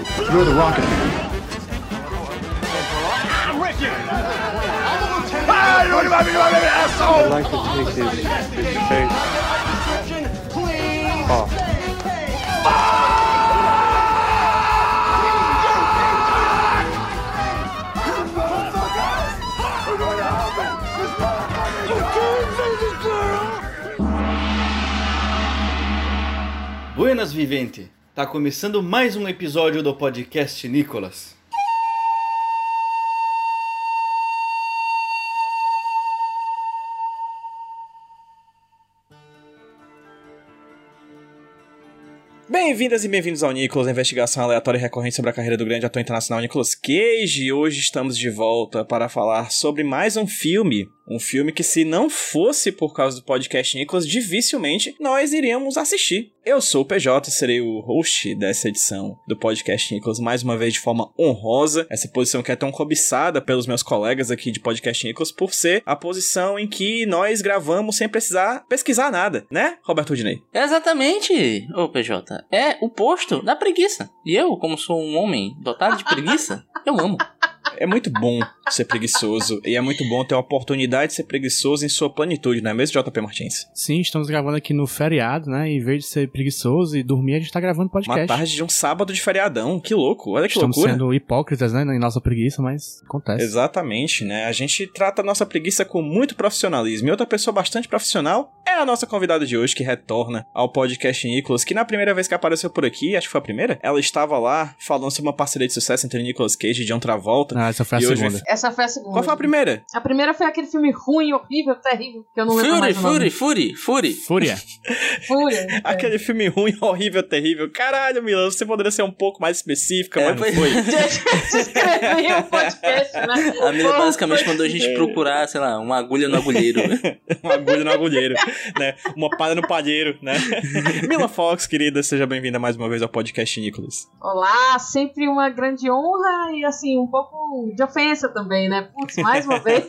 You're the rocket. I'd like to take face off. Buenas, vivente! Tá começando mais um episódio do podcast Nicolas. Bem-vindas e bem-vindos ao Nicolas, investigação aleatória e recorrente sobre a carreira do grande ator internacional Nicolas Cage. E hoje estamos de volta para falar sobre mais um filme. Um filme que, se não fosse por causa do podcast Nicolas, dificilmente nós iríamos assistir. Eu sou o PJ, serei o host dessa edição do podcast Nicolas, mais uma vez de forma honrosa. Essa posição que é tão cobiçada pelos meus colegas aqui de podcast Nicolas, por ser a posição em que nós gravamos sem precisar pesquisar nada, né, Roberto Dinei? Exatamente, ô PJ. É o posto da preguiça. E eu, como sou um homem dotado de preguiça, eu amo. É muito bom ser preguiçoso e é muito bom ter a oportunidade de ser preguiçoso em sua plenitude, não é mesmo, JP Martins? Sim, estamos gravando aqui no feriado, né? Em vez de ser preguiçoso e dormir, a gente tá gravando podcast. Uma tarde de um sábado de feriadão, que louco, olha que Estamos loucura. sendo hipócritas, né? Em nossa preguiça, mas acontece. Exatamente, né? A gente trata a nossa preguiça com muito profissionalismo. E outra pessoa bastante profissional é a nossa convidada de hoje, que retorna ao podcast Nicolas, que na primeira vez que apareceu por aqui, acho que foi a primeira, ela estava lá falando sobre uma parceria de sucesso entre Nicolas Cage e John Travolta. Ah, essa foi a E hoje segunda. Essa foi a segunda. Qual foi a primeira? A primeira foi aquele filme ruim, horrível, terrível, que eu não lembro Fury, mais o nome. Fury, Fury, Fury. Fúria. Fúria. é. Aquele filme ruim, horrível, terrível. Caralho, Milan, você poderia ser um pouco mais específica, É, mas foi. Se inscreveu o podcast, né? A Mila basicamente mandou a gente procurar, sei lá, uma agulha no agulheiro. Uma agulha no agulheiro, né? Uma palha no palheiro, né? Mila Fox, querida, seja bem-vinda mais uma vez ao podcast Nicolas. Olá, sempre uma grande honra e assim, um pouco de ofensa também, né? Putz, mais uma vez.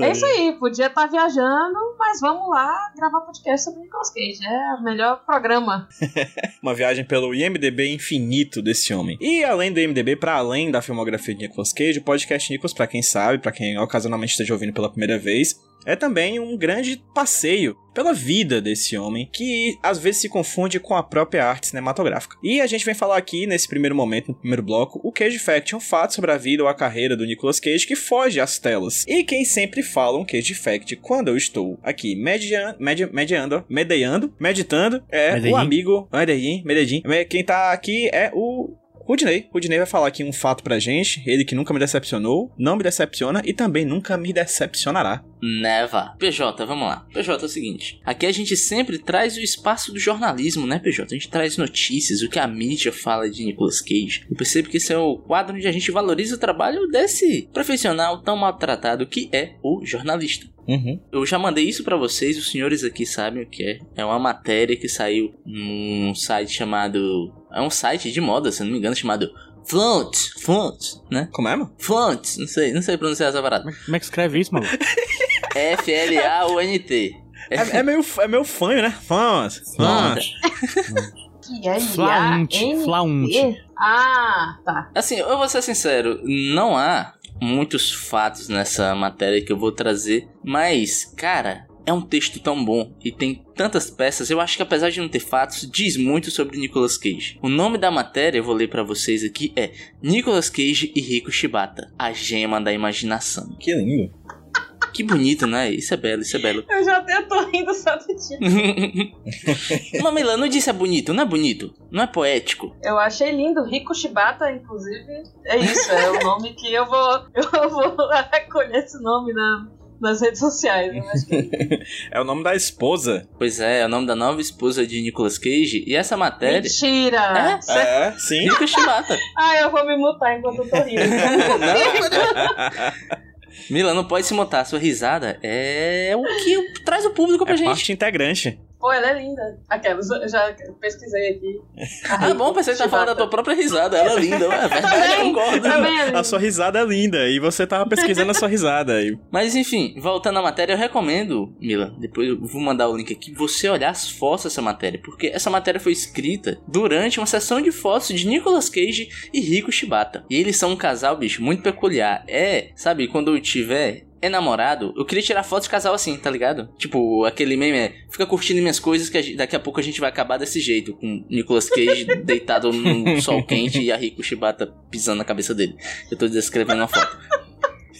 É isso aí, podia estar viajando, mas vamos lá gravar podcast sobre Nicolas Cage. É o melhor programa. Uma viagem pelo IMDB infinito desse homem. E além do IMDB, para além da filmografia de Nicolas Cage, o podcast Nicolas, pra quem sabe, pra quem ocasionalmente esteja ouvindo pela primeira vez, é também um grande passeio pela vida desse homem, que às vezes se confunde com a própria arte cinematográfica. E a gente vem falar aqui, nesse primeiro momento, no primeiro bloco, o Cage Fact, um fato sobre a vida ou a carreira do Nicolas Cage que foge às telas. E quem sempre fala um Cage Fact quando eu estou aqui median, medi, mediando, medeando, meditando, é Medellín. o amigo Medellín, Medellín. Quem tá aqui é o Rudney. Rudney vai falar aqui um fato pra gente, ele que nunca me decepcionou, não me decepciona e também nunca me decepcionará. Neva. PJ, vamos lá. PJ é o seguinte. Aqui a gente sempre traz o espaço do jornalismo, né, PJ? A gente traz notícias, o que a mídia fala de Nicolas Cage. Eu percebo que esse é o quadro onde a gente valoriza o trabalho desse profissional tão maltratado que é o jornalista. Uhum. Eu já mandei isso pra vocês, os senhores aqui sabem o que é. É uma matéria que saiu num site chamado. É um site de moda, se não me engano, chamado Flaunt. Flaunt, né? Como é, mano? Flaunt, não sei, não sei pronunciar essa parada. Como é que escreve isso, mano? F-L-A-U-N-T. É, é meio, é meio fanho, né? Fãs. Que é Flaunte, L-A-N-T? flaunte. Ah, tá. Assim, eu vou ser sincero, não há muitos fatos nessa matéria que eu vou trazer, mas, cara, é um texto tão bom e tem tantas peças, eu acho que apesar de não ter fatos, diz muito sobre Nicolas Cage. O nome da matéria, eu vou ler pra vocês aqui, é Nicolas Cage e Rico Shibata, a gema da imaginação. Que lindo. Que bonito, né? Isso é belo, isso é belo. Eu já até tô rindo só do título. Mamila, não disse é bonito, não é bonito, não é poético. Eu achei lindo, Rico Shibata, inclusive. É isso, é o nome que eu vou. Eu vou recolher esse nome na, nas redes sociais. Eu acho que É o nome da esposa. Pois é, é o nome da nova esposa de Nicolas Cage, e essa matéria... Mentira! É? Cê- É, sim. Rico Shibata. Ah, eu vou me mutar enquanto eu tô rindo. Mila, não pode se montar. Sua risada é o que traz o público pra É gente. parte integrante. Pô, ela é linda. Aquelas, eu já pesquisei aqui. Ah, bom, pensei que você tá falando da tua própria risada. Ela é linda, é verdade, eu concordo. Também é linda. A sua risada é linda e você tava pesquisando a sua risada. E Mas enfim, voltando à matéria, eu recomendo, Mila, depois eu vou mandar o link aqui, você olhar as fotos dessa matéria, porque essa matéria foi escrita durante uma sessão de fotos de Nicolas Cage e Rico Shibata. E eles são um casal, bicho, muito peculiar. É, sabe, quando eu tiver enamorado, eu queria tirar foto de casal assim, tá ligado? Tipo, aquele meme é, fica curtindo minhas coisas que gente- daqui a pouco a gente vai acabar desse jeito, com Nicolas Cage deitado num sol quente e a Rico Shibata pisando na cabeça dele. Eu tô descrevendo uma foto.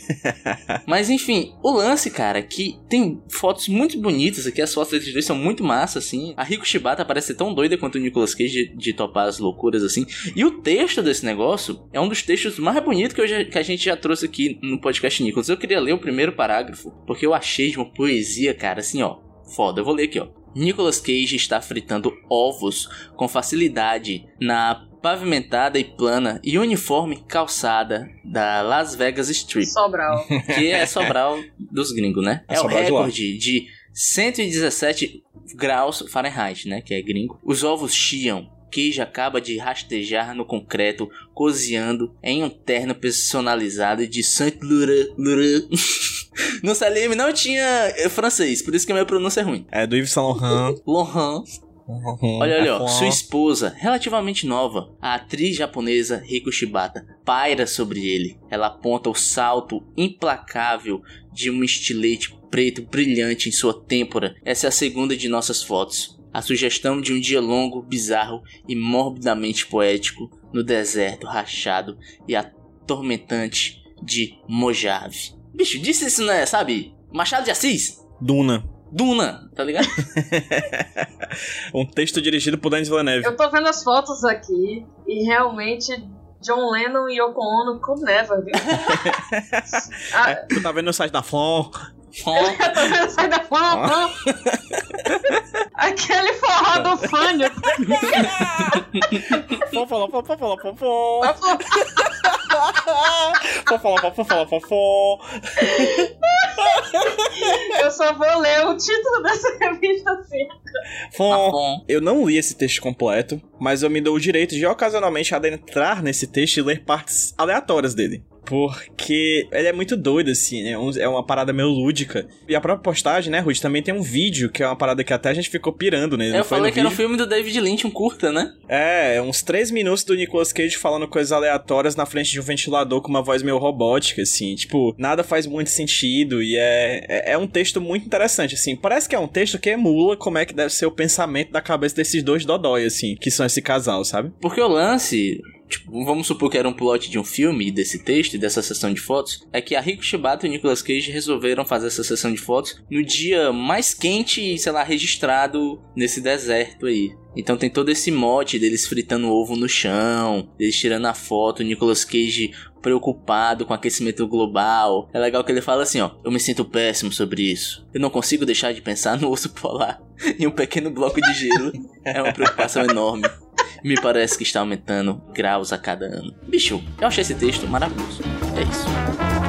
Mas enfim, o lance, cara, que tem fotos muito bonitas aqui, as fotos desses dois são muito massa, assim. A Rico Shibata parece ser tão doida quanto o Nicolas Cage de, de topar as loucuras, assim. E o texto desse negócio é um dos textos mais bonitos que, já- que a gente já trouxe aqui no podcast Nicolas. Eu queria ler o primeiro parágrafo, porque eu achei de uma poesia, cara, assim, ó. Foda, eu vou ler aqui, ó. Nicolas Cage está fritando ovos com facilidade na pavimentada e plana e uniforme calçada da Las Vegas Strip Sobral. que é Sobral dos gringos, né? É É, o Sobral de lá. recorde de 117 graus Fahrenheit, né? Que é gringo. Os ovos chiam. Queijo acaba de rastejar no concreto, cozinhando em um terno personalizado de Saint Laurent. No Salim não tinha eh, francês, por isso que a minha pronúncia é ruim. é do Yves Saint Laurent. Laurent Olha, olha, ó, sua esposa, relativamente nova, a atriz japonesa Riko Shibata, paira sobre ele. Ela aponta o salto implacável de um estilete preto brilhante em sua têmpora. Essa é a segunda de nossas fotos. A sugestão de um dia longo, bizarro e morbidamente poético no deserto rachado e atormentante de Mojave. Bicho, disse isso, né? Sabe? Machado de Assis? Duna. Duna, tá ligado? Um texto dirigido por Denis Villeneuve. Eu tô vendo as fotos aqui e realmente John Lennon e Yoko Ono com never, viu? ah, Tu tá vendo no site da FON? Eu tô sai da forró. Aquele forró do. Fon, fala, fon, fon, fala, fon, fon. Eu só vou ler o título dessa revista assim. Fon. bom. Eu não li esse texto completo, mas eu me dou o direito de ocasionalmente adentrar nesse texto e ler partes aleatórias dele. Porque ele é muito doido, assim, é, um- é uma parada meio lúdica. E a própria postagem, né, Ruth, também tem um vídeo, que é uma parada que até a gente ficou pirando. Eu não foi falei que era um vídeo? filme do David Lynch, um curta, né? É, é uns três minutos do Nicolas Cage falando coisas aleatórias na frente de um ventilador com uma voz meio robótica, assim. Tipo, nada faz muito sentido e é, é, é um texto muito interessante, assim. Parece que é um texto que emula como é que deve ser o pensamento da cabeça desses dois dodói, assim, que são esse casal, sabe? Porque o lance, tipo, vamos supor que era um plot de um filme desse texto e dessa sessão de fotos, é que a Rico Shibata e o Nicolas Cage resolveram fazer essa sessão de fotos no dia mais quente, sei lá, registrado nesse deserto aí. Então tem todo esse mote deles fritando ovo no chão, deles tirando a foto, o Nicolas Cage preocupado com aquecimento global. É legal que ele fala assim, ó, eu me sinto péssimo sobre isso. Eu não consigo deixar de pensar no urso polar e um pequeno bloco de gelo. É uma preocupação enorme. Me parece que está aumentando graus a cada ano. Bicho, eu achei esse texto maravilhoso. É isso.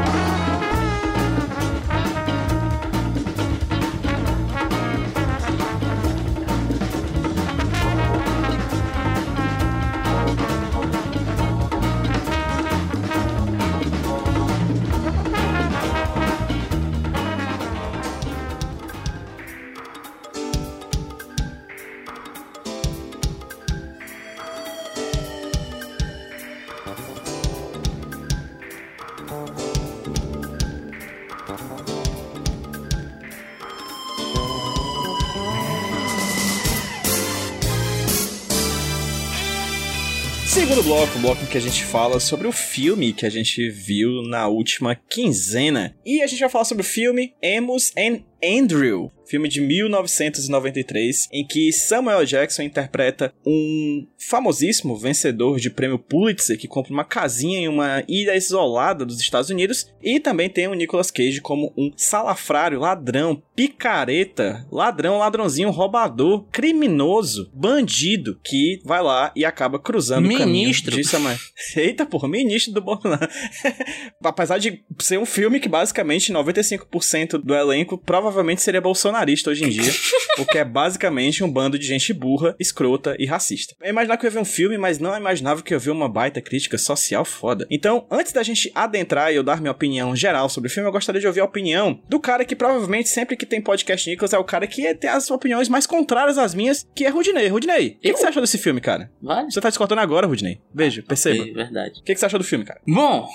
Segundo bloco, um bloco em que a gente fala sobre o filme que a gente viu na última quinzena. E a gente vai falar sobre o filme Amos and Andrew, filme de 1993, em que Samuel Jackson interpreta um famosíssimo vencedor de prêmio Pulitzer que compra uma casinha em uma ilha isolada dos Estados Unidos. E também tem o Nicolas Cage como um salafrário, ladrão, picareta, ladrão, ladrãozinho, roubador, criminoso, bandido, que vai lá e acaba cruzando o caminho Ministro. de Samuel. Eita, porra, ministro do Bolsonaro. Apesar de ser um filme que basicamente 95% do elenco provavelmente seria bolsonarista, bolsonarista hoje em dia, porque é basicamente um bando de gente burra, escrota e racista. Eu imaginava que eu ia ver um filme, mas não imaginava que eu ia ver uma baita crítica social foda. Então, antes da gente adentrar e eu dar minha opinião geral sobre o filme, eu gostaria de ouvir a opinião do cara que provavelmente sempre que tem podcast Nicholas é o cara que tem as opiniões mais contrárias às minhas, que é Rudney. Rudney, o que, que você achou desse filme, cara? Vale? Você tá discordando agora, Rudney. Veja, perceba. Ok, verdade. O que, que você achou do filme, cara? Bom,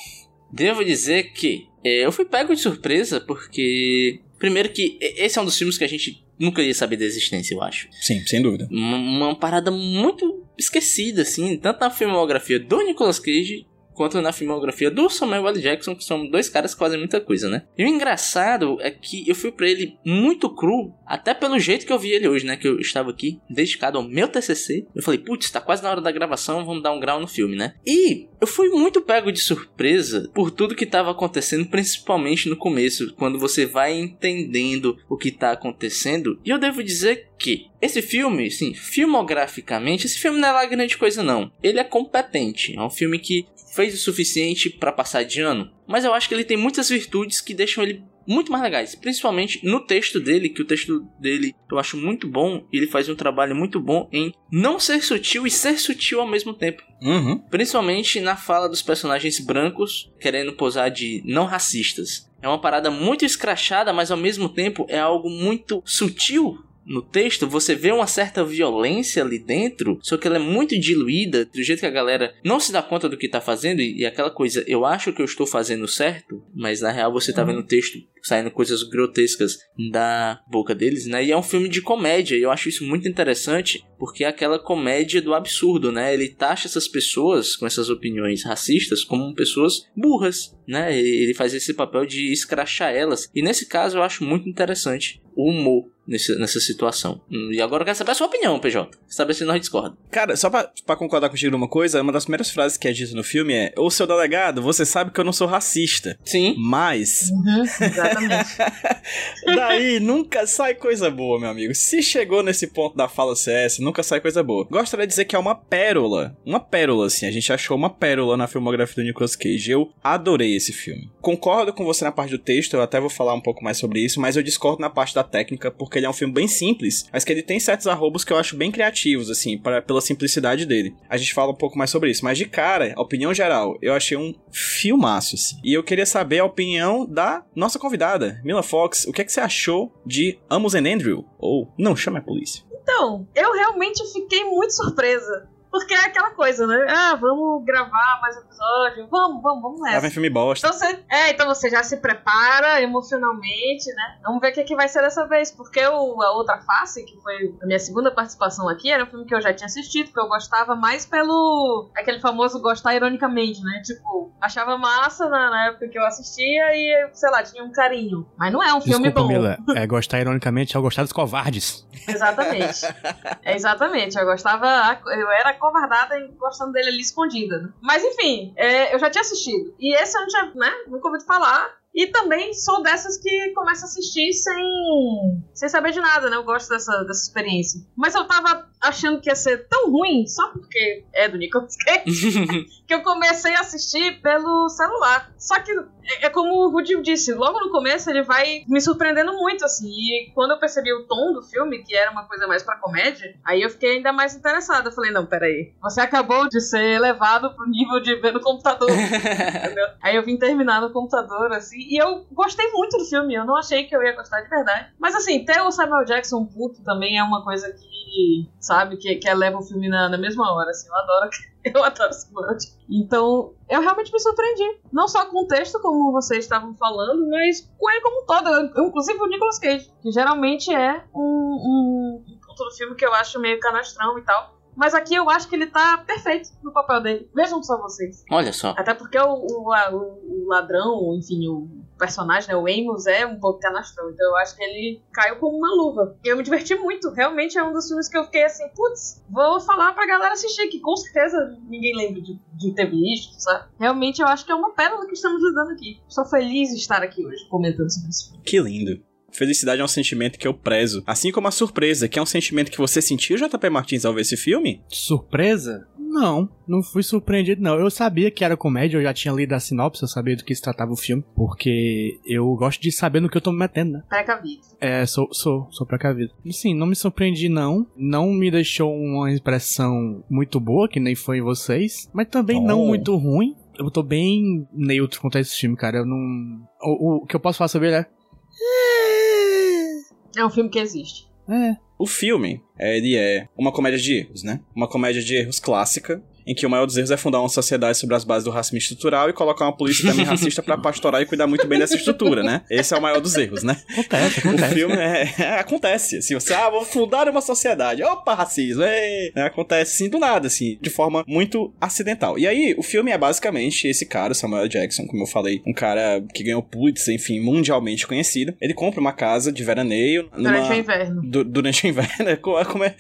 devo dizer que é, eu fui pego de surpresa porque. Primeiro que esse é um dos filmes que a gente nunca ia saber da existência, eu acho. Sim, sem dúvida. Uma, uma parada muito esquecida, assim, tanto na filmografia do Nicolas Cage quanto na filmografia do Samuel L. Jackson, que são dois caras que fazem muita coisa, né? E o engraçado é que eu fui pra ele muito cru, até pelo jeito que eu vi ele hoje, né? Que eu estava aqui dedicado ao meu TCC. Eu falei, putz, tá quase na hora da gravação, vamos dar um grau no filme, né? E eu fui muito pego de surpresa por tudo que estava acontecendo, principalmente no começo, quando você vai entendendo o que tá acontecendo. E eu devo dizer esse filme, sim, filmograficamente, esse filme não é lá grande coisa não. Ele é competente, é um filme que fez o suficiente pra passar de ano, mas eu acho que ele tem muitas virtudes que deixam ele muito mais legais, principalmente no texto dele, que o texto dele eu acho muito bom, ele faz um trabalho muito bom em não ser sutil e ser sutil ao mesmo tempo. Uhum. Principalmente na fala dos personagens brancos querendo posar de não racistas. É uma parada muito escrachada, mas ao mesmo tempo é algo muito sutil no texto. Você vê uma certa violência ali dentro, só que ela é muito diluída, do jeito que a galera não se dá conta do que tá fazendo. E, e aquela coisa, eu acho que eu estou fazendo certo, mas na real você tá vendo o texto saindo coisas grotescas da boca deles, né? E é um filme de comédia, e eu acho isso muito interessante, porque é aquela comédia do absurdo, né? Ele taxa essas pessoas com essas opiniões racistas como pessoas burras, né? Ele ele faz esse papel de escrachar elas. E nesse caso eu acho muito interessante o humor nesse, nessa situação. Hum, E agora eu quero saber a sua opinião, PJ. Saber se nós discordamos. Cara, só pra, pra concordar contigo numa coisa, uma das primeiras frases que é dita no filme é: Ô seu delegado, você sabe que eu não sou racista. Sim. Mas. Uhum, exatamente. Daí nunca sai coisa boa, meu amigo. Se chegou nesse ponto da fala CS, nunca sai coisa boa. Gostaria de dizer que é uma pérola. Uma pérola, assim. A gente achou uma pérola na filmografia do Nicolas Cage. Eu adorei esse filme. Concordo com você na parte do texto, eu até vou falar um pouco mais sobre isso, mas eu discordo na parte da técnica, porque ele é um filme bem simples, mas que ele tem certos arrobos que eu acho bem criativos, assim, para, pela simplicidade dele. A gente fala um pouco mais sobre isso. Mas de cara, opinião geral, eu achei um filmaço, assim. E eu queria saber a opinião da nossa convidada, Mila Fox. O que é que você achou de Amos and Andrew? Ou Não Chame a Polícia? Então, eu realmente fiquei muito surpresa. Porque é aquela coisa, né? Ah, vamos gravar mais um episódio. Vamos, vamos, vamos Lá nessa. vem filme bosta. Então você, é, então você já se prepara emocionalmente, né? Vamos ver o que, que vai ser dessa vez. Porque o, a outra face, que foi a minha segunda participação aqui, era um filme que eu já tinha assistido, que eu gostava mais pelo. aquele famoso gostar ironicamente, né? Tipo, achava massa na, na época que eu assistia e, sei lá, tinha um carinho. Mas não é um filme Desculpa, bom. Mila. É gostar ironicamente é o gostar dos covardes. Exatamente. É, exatamente. Eu gostava. Eu era covardada e gostando dele ali escondida. né? Mas enfim, é, eu já tinha assistido. E esse eu não tinha, né? Nunca ouvido falar. E também sou dessas que começa a assistir sem, sem saber de nada, né? Eu gosto dessa, dessa experiência. Mas eu tava achando que ia ser tão ruim, só porque é do Nicolas Cage, que eu comecei a assistir pelo celular. Só que é, é como o Rudy disse, logo no começo ele vai me surpreendendo muito, assim. E quando eu percebi o tom do filme, que era uma coisa mais pra comédia, aí eu fiquei ainda mais interessada. Eu falei, não, peraí. Você acabou de ser elevado pro nível de ver no computador. entendeu? Aí eu vim terminar no computador, assim. E eu gostei muito do filme. Eu não achei que eu ia gostar de verdade. Mas assim, ter o Samuel Jackson puto também é uma coisa que, sabe, que, que eleva o filme na, na mesma hora, assim. Eu adoro eu adoro Samuel Jackson. Então, eu realmente me surpreendi. Não só com o texto, como vocês estavam falando, mas com ele como um todo. Inclusive o Nicolas Cage, que geralmente é um, um, um ponto do filme que eu acho meio canastrão e tal. Mas aqui eu acho que ele tá perfeito no papel dele. Vejam só vocês. Olha só. Até porque o, o, a- o- o ladrão, enfim, o personagem, né, o Amos, é um pouco canastrão. Então eu acho que ele caiu como uma luva. E eu me diverti muito. Realmente é um dos filmes que eu fiquei assim, putz, vou falar pra galera assistir, que com certeza ninguém lembra de, de ter visto, sabe? Realmente eu acho que é uma pérola que estamos lidando aqui. Estou feliz de estar aqui hoje comentando sobre filme. Que lindo. Felicidade é um sentimento que eu prezo. Assim como a surpresa, que é um sentimento que você sentiu, JP Martins, ao ver esse filme? Surpresa? Não, não fui surpreendido, não. Eu sabia que era comédia, eu já tinha lido a sinopse, eu sabia do que se tratava o filme, porque eu gosto de saber no que eu tô me metendo, né? Precavido. É, sou, sou, sou precavido. Sim, não me surpreendi, não. Não me deixou uma impressão muito boa, que nem foi em vocês, mas também não Oh. muito ruim. Eu tô bem neutro quanto a esse filme, cara. Eu não. O, o que eu posso falar sobre ele é. É um filme que existe. É. O filme, é, ele é uma comédia de erros, né? Uma comédia de erros clássica, em que o maior dos erros é fundar uma sociedade sobre as bases do racismo estrutural e colocar uma polícia também racista pra pastorar e cuidar muito bem dessa estrutura, né? Esse é o maior dos erros, né? Acontece, O acontece. filme é, é, acontece, assim, você, ah, vou fundar uma sociedade, opa, racismo, é, acontece assim, do nada, assim, de forma muito acidental. E aí, o filme é basicamente esse cara, Samuel Jackson, como eu falei, um cara que ganhou Pulitzer, enfim, mundialmente conhecido. Ele compra uma casa de veraneio numa... Durante o inverno. Du- durante o inverno, é co- como é,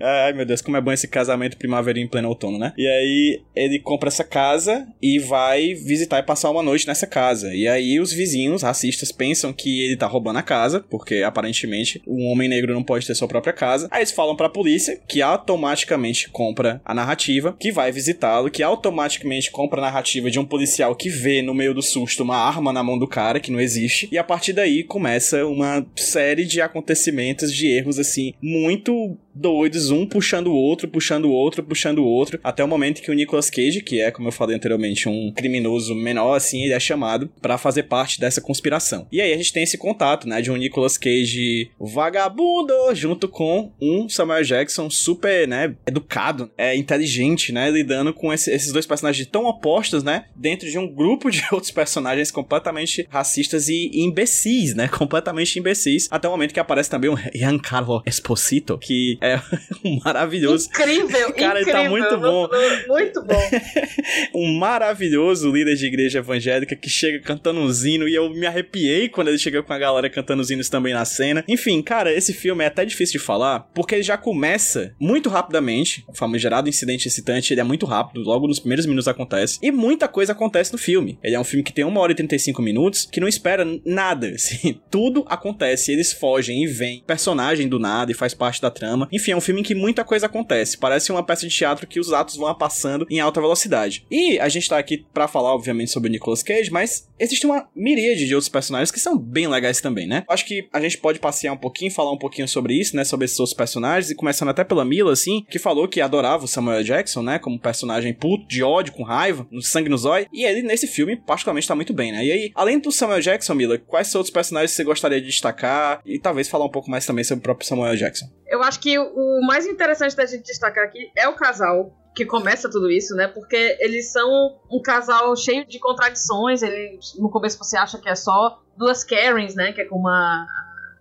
Ai, meu Deus, como é bom esse casamento primavera em pleno outono, né? E aí, ele compra essa casa e vai visitar e passar uma noite nessa casa. E aí, os vizinhos racistas pensam que ele tá roubando a casa, porque aparentemente um homem negro não pode ter sua própria casa. Aí eles falam pra polícia, que automaticamente compra a narrativa, que vai visitá-lo, que automaticamente compra a narrativa de um policial que vê no meio do susto uma arma na mão do cara, que não existe. E a partir daí começa uma série de acontecimentos, de erros, assim, muito doidos, um puxando o outro, puxando o outro, puxando o outro, até o momento que o Nicolas Cage, que é, como eu falei anteriormente, um criminoso menor, assim, ele é chamado pra fazer parte dessa conspiração. E aí a gente tem esse contato, né, de um Nicolas Cage vagabundo, junto com um Samuel Jackson super, né, educado, é inteligente, né, lidando com esse- esses dois personagens tão opostos, né, dentro de um grupo de outros personagens completamente racistas e imbecis, né, completamente imbecis, até o momento que aparece também o Giancarlo Esposito, que é um maravilhoso Incrível, Cara, ele incrível. tá muito bom. Muito bom. um maravilhoso líder de igreja evangélica que chega cantando um zino e eu me arrepiei quando ele chega com a galera cantando os hinos também na cena. Enfim, cara, esse filme é até difícil de falar porque ele já começa muito rapidamente. O famigerado incidente excitante, ele é muito rápido, logo nos primeiros minutos acontece. E muita coisa acontece no filme. Ele é um filme que tem 1 hora e 35 minutos que não espera nada, assim. Tudo acontece, eles fogem e vêm. Personagem do nada e faz parte da trama. Enfim, é um filme em que muita coisa acontece. Parece uma peça de teatro que os atos vão passando em alta velocidade. E a gente tá aqui pra falar, obviamente, sobre o Nicolas Cage, mas existe uma miríade de outros personagens que são bem legais também, né? Acho que a gente pode passear um pouquinho, falar um pouquinho sobre isso, né? Sobre esses outros personagens, e começando até pela Mila, assim, que falou que adorava o Samuel Jackson, né? Como personagem puto, de ódio, com raiva, no sangue no zóio. E ele, nesse filme, particularmente, tá muito bem, né? E aí, além do Samuel Jackson, Mila, quais são outros personagens que você gostaria de destacar? E talvez falar um pouco mais também sobre o próprio Samuel Jackson. Eu acho que o mais interessante da gente destacar aqui é o casal que começa tudo isso, né? Porque eles são um casal cheio de contradições. Ele, no começo você acha que é só duas Karens, né? Que é como a,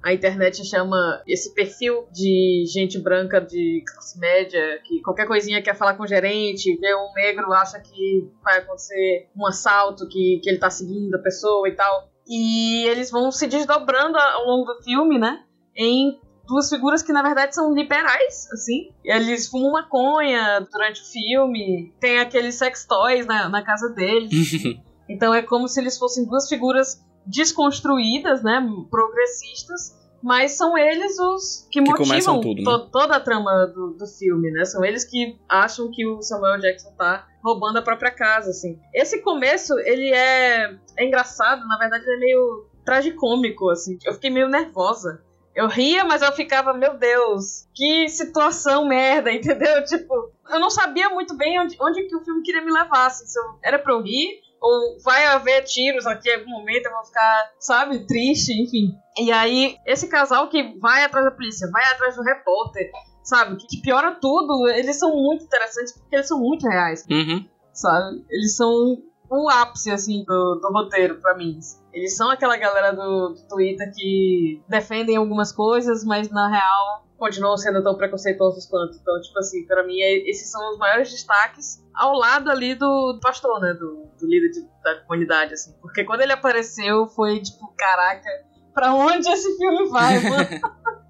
a internet chama esse perfil de gente branca de classe média, que qualquer coisinha quer falar com o gerente, vê um negro, acha que vai acontecer um assalto, que, que ele tá seguindo a pessoa e tal. E eles vão se desdobrando ao longo do filme, né? Em duas figuras que na verdade são liberais, assim. Eles fumam maconha durante o filme, tem aqueles sex toys na, na casa deles. então é como se eles fossem duas figuras desconstruídas, né, progressistas, mas são eles os que, Que motivam tudo, né? to- toda a trama do, do filme, né? São eles que acham que o Samuel Jackson tá roubando a própria casa, assim. Esse começo, ele é, é engraçado, na verdade ele é meio tragicômico, assim. Eu fiquei meio nervosa. Eu ria, mas eu ficava, meu Deus, que situação merda, entendeu? Tipo, eu não sabia muito bem onde, onde que o filme queria me levar, assim, se eu, era pra eu rir, ou vai haver tiros aqui em algum momento, eu vou ficar, sabe, triste, enfim. E aí, esse casal que vai atrás da polícia, vai atrás do repórter, sabe, que, que piora tudo, eles são muito interessantes porque eles são muito reais Uhum. sabe? Eles são o ápice, assim, do, do roteiro pra mim. Eles são aquela galera do, do Twitter que defendem algumas coisas, mas na real continuam sendo tão preconceituosos quanto. Então, tipo assim, pra mim, é- esses são os maiores destaques ao lado ali do pastor, né? Do, do líder de- da comunidade, assim. Porque quando ele apareceu, foi tipo, caraca, pra onde esse filme vai, mano?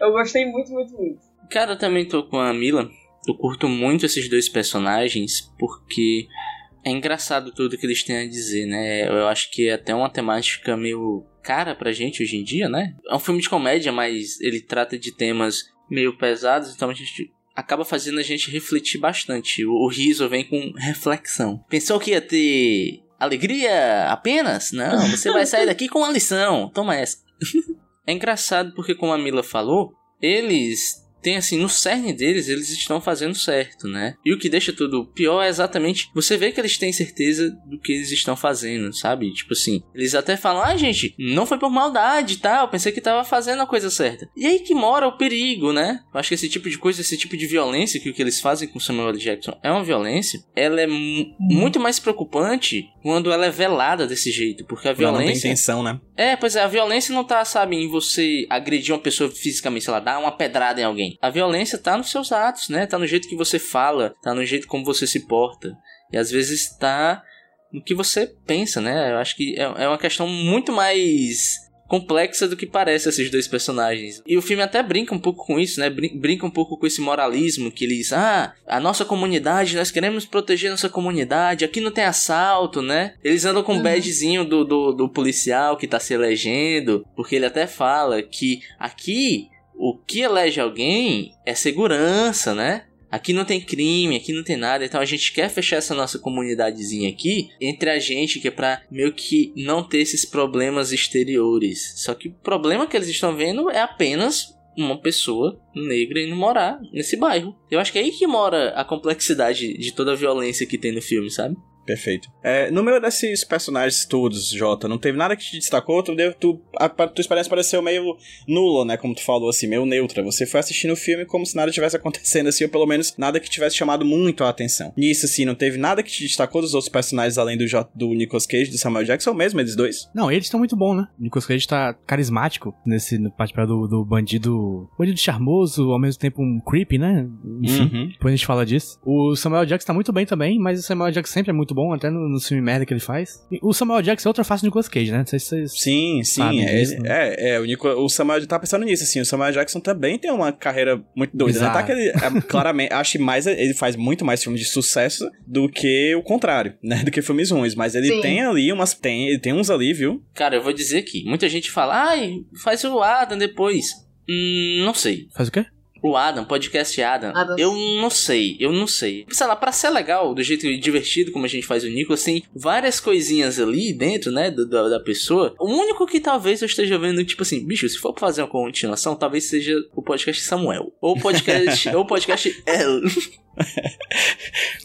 Eu gostei muito, muito, muito. Cara, eu também tô com a Mila. Eu curto muito esses dois personagens porque é engraçado tudo que eles têm a dizer, né? Eu acho que é até uma temática meio cara pra gente hoje em dia, né? É um filme de comédia, mas ele trata de temas meio pesados, então a gente acaba fazendo a gente refletir bastante. O, riso vem com reflexão. Pensou que ia ter alegria apenas? Não, você vai sair daqui com uma lição. Toma essa. é engraçado porque, como a Mila falou, eles tem assim, no cerne deles, eles estão fazendo certo, né? E o que deixa tudo pior é exatamente você vê que eles têm certeza do que eles estão fazendo, sabe? Tipo assim, eles até falam: ah, gente, não foi por maldade, tá? Eu pensei que tava fazendo a coisa certa. E aí que mora o perigo, né? Eu acho que esse tipo de coisa, esse tipo de violência que o que eles fazem com Samuel L. Jackson é uma violência, ela é muito mais preocupante quando ela é velada desse jeito, porque a violência. Não tem intenção, né? É, pois é, a violência não tá, sabe, em você agredir uma pessoa fisicamente, sei lá, dar uma pedrada em alguém. A violência tá nos seus atos, né? Tá no jeito que você fala, tá no jeito como você se porta. E às vezes tá no que você pensa, né? Eu acho que é, é uma questão muito mais complexa do que parece esses dois personagens. E o filme até brinca um pouco com isso, né? Brinca um pouco com esse moralismo que eles, ah, a nossa comunidade, nós queremos proteger nossa comunidade, aqui não tem assalto, né? Eles andam com o uhum. badgezinho do, do, do policial que tá se elegendo, porque ele até fala que aqui o que elege alguém é segurança, né? Aqui não tem crime, aqui não tem nada, então a gente quer fechar essa nossa comunidadezinha aqui entre a gente, que é pra meio que não ter esses problemas exteriores. Só que o problema que eles estão vendo é apenas uma pessoa negra indo morar nesse bairro. Eu acho que é aí que mora a complexidade de toda a violência que tem no filme, sabe? Perfeito. É, no meio desses personagens todos, Jota, não teve nada que te destacou? Tu, tu, a, tua experiência pareceu meio nula, né? Como tu falou, assim, meio neutra. Você foi assistindo o filme como se nada tivesse acontecendo, assim, ou pelo menos nada que tivesse chamado muito a atenção. Nisso, assim, não teve nada que te destacou dos outros personagens além do, do Nicolas Cage e do Samuel Jackson mesmo, eles dois? Não, eles estão muito bons, né? O Nicolas Cage tá carismático nesse no papel do, do bandido. Bandido charmoso, ao mesmo tempo um creepy, né? Enfim, uhum. depois a gente fala disso. O Samuel Jackson tá muito bem também, mas o Samuel Jackson sempre é muito bom, até no, no filme merda que ele faz. E o Samuel Jackson é outra face do Nicolas Cage, né? Não sei se vocês. Sim, sim. É, disso, né? é, é, o, Nico, o Samuel tá pensando nisso, assim. O Samuel Jackson também tem uma carreira muito doida, né? Tá que ele, é, claramente, acho mais. Ele faz muito mais filmes de sucesso do que o contrário, né? Do que filmes ruins. Mas ele sim. tem ali umas. Tem, ele tem uns ali, viu? Cara, eu vou dizer aqui. Muita gente fala, ai, faz o Adam depois. Hum, não sei. Faz o quê? O Adam, podcast Adam, Adam, eu não sei, eu não sei. Sei lá, pra ser legal, do jeito divertido como a gente faz o Nico, assim, várias coisinhas ali dentro, né, do, da, da pessoa. O único que talvez eu esteja vendo, tipo assim, bicho, se for fazer uma continuação, talvez seja o podcast Samuel. Ou o podcast, ou o podcast El.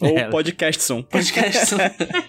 ou podcastson. Podcastson.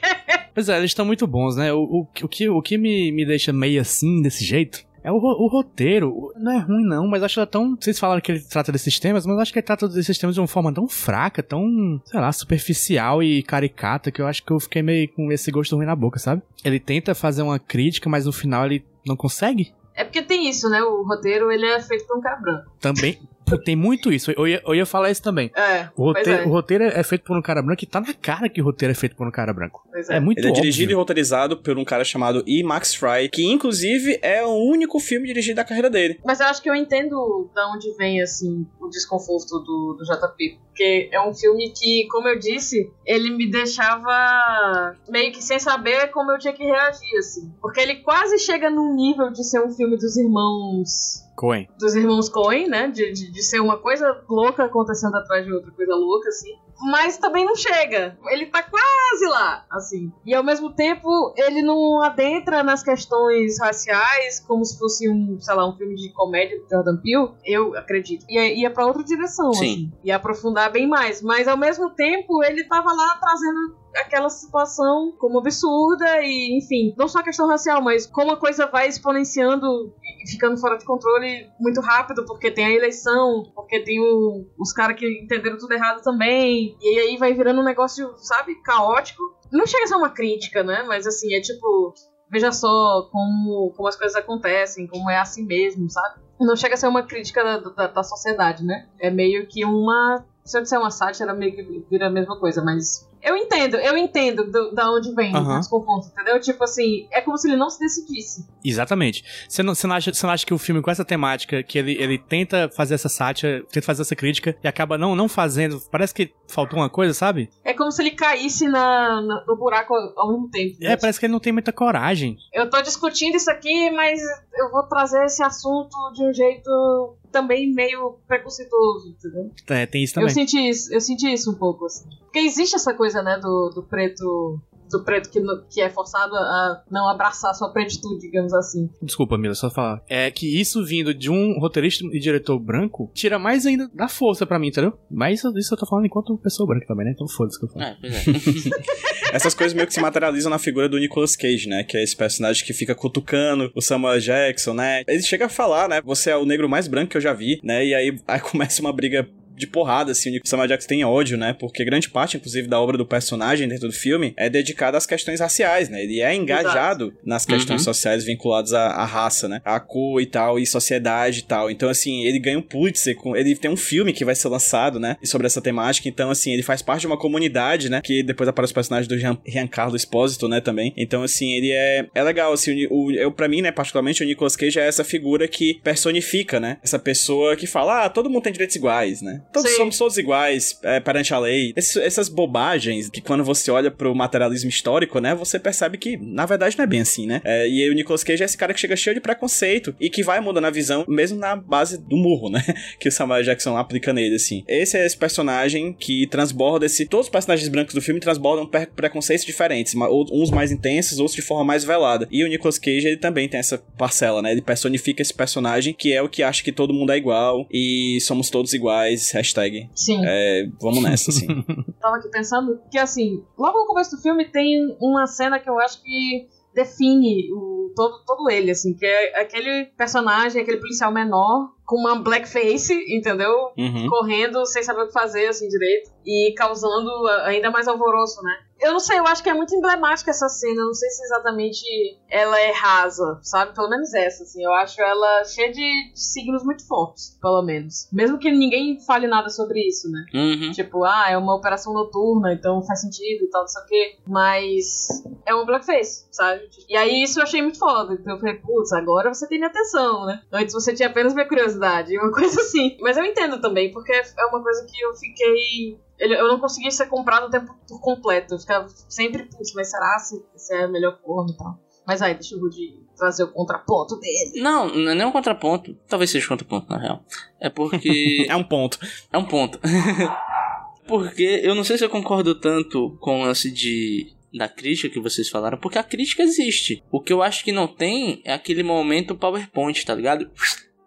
pois é, eles estão muito bons, né? O, o, o, que, o que me, me deixa meio assim, desse jeito, é o, o, roteiro, não é ruim não, mas acho tão. Vocês falaram que ele trata desses temas, mas acho que ele trata desses temas de uma forma tão fraca, tão, sei lá, superficial e caricata, que eu acho que eu fiquei meio com esse gosto ruim na boca, sabe? Ele tenta fazer uma crítica, mas no final ele não consegue. É porque tem isso, né? O roteiro ele é feito por um cara branco. Também, tem muito isso. Eu ia, eu ia falar isso também. É. O roteiro, é. o roteiro é feito por um cara branco e tá na cara que o roteiro é feito por um cara branco. É. é. muito Ele é óbvio. dirigido e roteirizado por um cara chamado E. Max Fry, que inclusive é o único filme dirigido da carreira dele. Mas eu acho que eu entendo de onde vem, assim, o desconforto do, do JP. Porque é um filme que, como eu disse, ele me deixava meio que sem saber como eu tinha que reagir, assim. Porque ele quase chega num nível de ser um filme dos irmãos Coen. Dos irmãos Coen, né? De, de, de, ser uma coisa louca acontecendo atrás de outra coisa louca, assim. Mas também não chega. Ele tá quase lá, assim. E ao mesmo tempo, ele não adentra nas questões raciais como se fosse um, sei lá, um filme de comédia do Jordan Peele. Eu acredito. Ia, ia pra outra direção, Sim. assim. Ia aprofundar bem mais. Mas ao mesmo tempo, ele tava lá trazendo aquela situação como absurda e, enfim, não só a questão racial, mas como a coisa vai exponenciando e ficando fora de controle muito rápido, porque tem a eleição, porque tem o, os caras que entenderam tudo errado também, e aí vai virando um negócio, sabe, caótico. Não chega a ser uma crítica, né? Mas assim, é tipo, veja só como, como as coisas acontecem, como é assim mesmo, sabe? Não chega a ser uma crítica da, da, da sociedade, né? É meio que uma. Se eu disser uma sátira, meio que vira a mesma coisa, mas eu entendo, eu entendo do, da onde vem uhum. o desconforto, entendeu? Tipo assim, é como se ele não se decidisse. Exatamente. Você não, você não, acha, você não acha que o filme com essa temática, que ele, ele tenta fazer essa sátira, tenta fazer essa crítica e acaba não, não fazendo, parece que faltou uma coisa, sabe? É como se ele caísse na, na no buraco ao mesmo tempo. É, parece que ele não tem muita coragem. Eu tô discutindo isso aqui, mas eu vou trazer esse assunto de um jeito também meio preconceituoso, entendeu? É, tem isso Eu também. senti isso, eu senti isso um pouco, assim. Porque existe essa coisa, né, do, do preto. Do preto que, que é forçado a não abraçar sua pretitude, digamos assim. Desculpa, Mila, só falar. É que isso vindo de um roteirista e diretor branco tira mais ainda da força pra mim, entendeu? Mas isso, isso eu tô falando enquanto pessoa branca também, né? Então foda-se que eu falo. É, pois é. Essas coisas meio que se materializam na figura do Nicolas Cage, né? Que é esse personagem que fica cutucando o Samuel Jackson, né? Ele chega a falar, né? Você é o negro mais branco que eu já vi, né? E aí, aí começa uma briga de porrada, assim, o Samuel Jackson tem ódio, né? Porque grande parte, inclusive, da obra do personagem dentro do filme é dedicada às questões raciais, né? Ele é engajado nas questões Uhum. sociais vinculadas à, à raça, né? À cor e tal, e sociedade e tal. Então, assim, ele ganha um Pulitzer, com, ele tem um filme que vai ser lançado, né? Sobre essa temática. Então, assim, ele faz parte de uma comunidade, né? Que depois aparece o personagem do Jean, Giancarlo Espósito, né? Também. Então, assim, ele é, é legal, assim, o, o- eu, pra mim, né? Particularmente, o Nicolas Cage é essa figura que personifica, né? Essa pessoa que fala, ah, todo mundo tem direitos iguais, né? Todos Sim. somos todos iguais é, perante a lei. Esses- essas bobagens que quando você olha pro materialismo histórico, né? Você percebe que, na verdade, não é bem assim, né? É, e aí o Nicolas Cage é esse cara que chega cheio de preconceito e que vai mudando a visão, mesmo na base do murro, né? Que o Samuel Jackson aplica nele, assim. Esse é esse personagem que transborda esse... Todos os personagens brancos do filme transbordam pre- preconceitos diferentes, uns mais intensos, outros de forma mais velada. E o Nicolas Cage, ele também tem essa parcela, né? Ele personifica esse personagem que é o que acha que todo mundo é igual e somos todos iguais, hashtag. Sim. É, vamos nessa, assim. tava aqui pensando que, assim, logo no começo do filme tem uma cena que eu acho que define o, todo, todo ele, assim, que é aquele personagem, aquele policial menor com uma blackface, entendeu? Uhum. Correndo sem saber o que fazer, assim, direito. E causando ainda mais alvoroço, né? Eu não sei, eu acho que é muito emblemática essa cena. Eu não sei se exatamente ela é rasa, sabe? Pelo menos essa, assim. Eu acho ela cheia de, de signos muito fortes, pelo menos. Mesmo que ninguém fale nada sobre isso, né? Uhum. Tipo, ah, é uma operação noturna, então faz sentido e tal, não sei o quê. Mas é um blackface, sabe? E aí isso eu achei muito foda. Então eu falei, putz, agora você tem minha atenção, né? Antes você tinha apenas minha curiosidade, uma coisa assim. Mas eu entendo também, porque é uma coisa que eu fiquei. Ele- Eu não consegui ser comprado o tempo por completo. Eu ficava sempre, putz, mas será se, se é a melhor forma e tal? Mas aí, deixa o Rudy trazer o contraponto dele. Não, não é nem um contraponto. Talvez seja um contraponto, na real. É porque. É um ponto. É um ponto. porque eu não sei se eu concordo tanto com o lance de. Da crítica que vocês falaram, porque a crítica existe. O que eu acho que não tem é aquele momento PowerPoint, tá ligado?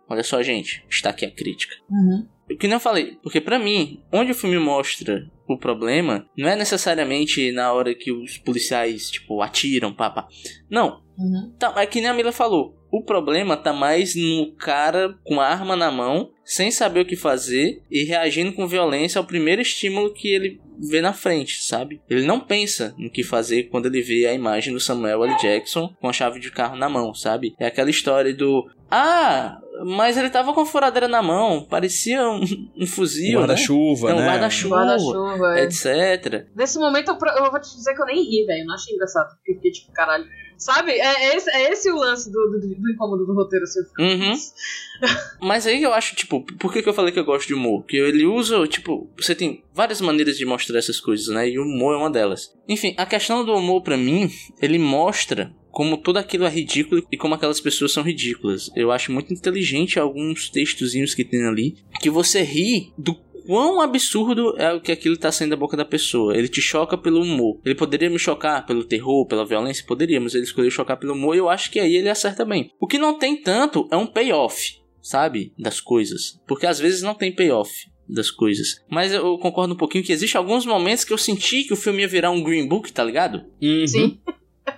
Olha só, gente, está aqui a crítica. Uhum. O que não falei, porque pra mim, onde o filme mostra o problema, não é necessariamente na hora que os policiais, tipo, atiram, pá, pá. Não, Uhum. Tá, é que nem a Mila falou. O problema tá mais no cara com a arma na mão, sem saber o que fazer e reagindo com violência ao primeiro estímulo que ele vê na frente, sabe? Ele não pensa no que fazer quando ele vê a imagem do Samuel L. Jackson com a chave de carro na mão, sabe? É aquela história do Ah, mas ele tava com a furadeira na mão, parecia um, um fuzil, né? Guarda-chuva, É um né? guarda-chuva. Guarda-chuva, é. Etc. Nesse momento eu, eu vou te dizer que eu nem ri, velho. Eu não achei engraçado. Porque eu fiquei tipo, caralho. Sabe? É, é esse, é esse o lance do, do, do incômodo do roteiro, assim. Uhum. Mas aí eu acho, tipo, por que, que eu falei que eu gosto de humor? Porque ele usa, tipo, você tem várias maneiras de mostrar essas coisas, né? E o humor é uma delas. Enfim, a questão do humor, pra mim, ele mostra como tudo aquilo é ridículo e como aquelas pessoas são ridículas. Eu acho muito inteligente alguns textozinhos que tem ali, que você ri do quão absurdo é o que aquilo tá saindo da boca da pessoa. Ele te choca pelo humor. Ele poderia me chocar pelo terror, pela violência? Poderia, mas ele escolheu chocar pelo humor e eu acho que aí ele acerta bem. O que não tem tanto é um payoff, sabe? Das coisas. Porque às vezes não tem payoff das coisas. Mas eu concordo um pouquinho que existe alguns momentos que eu senti que o filme ia virar um Green Book, tá ligado? Uhum. Sim.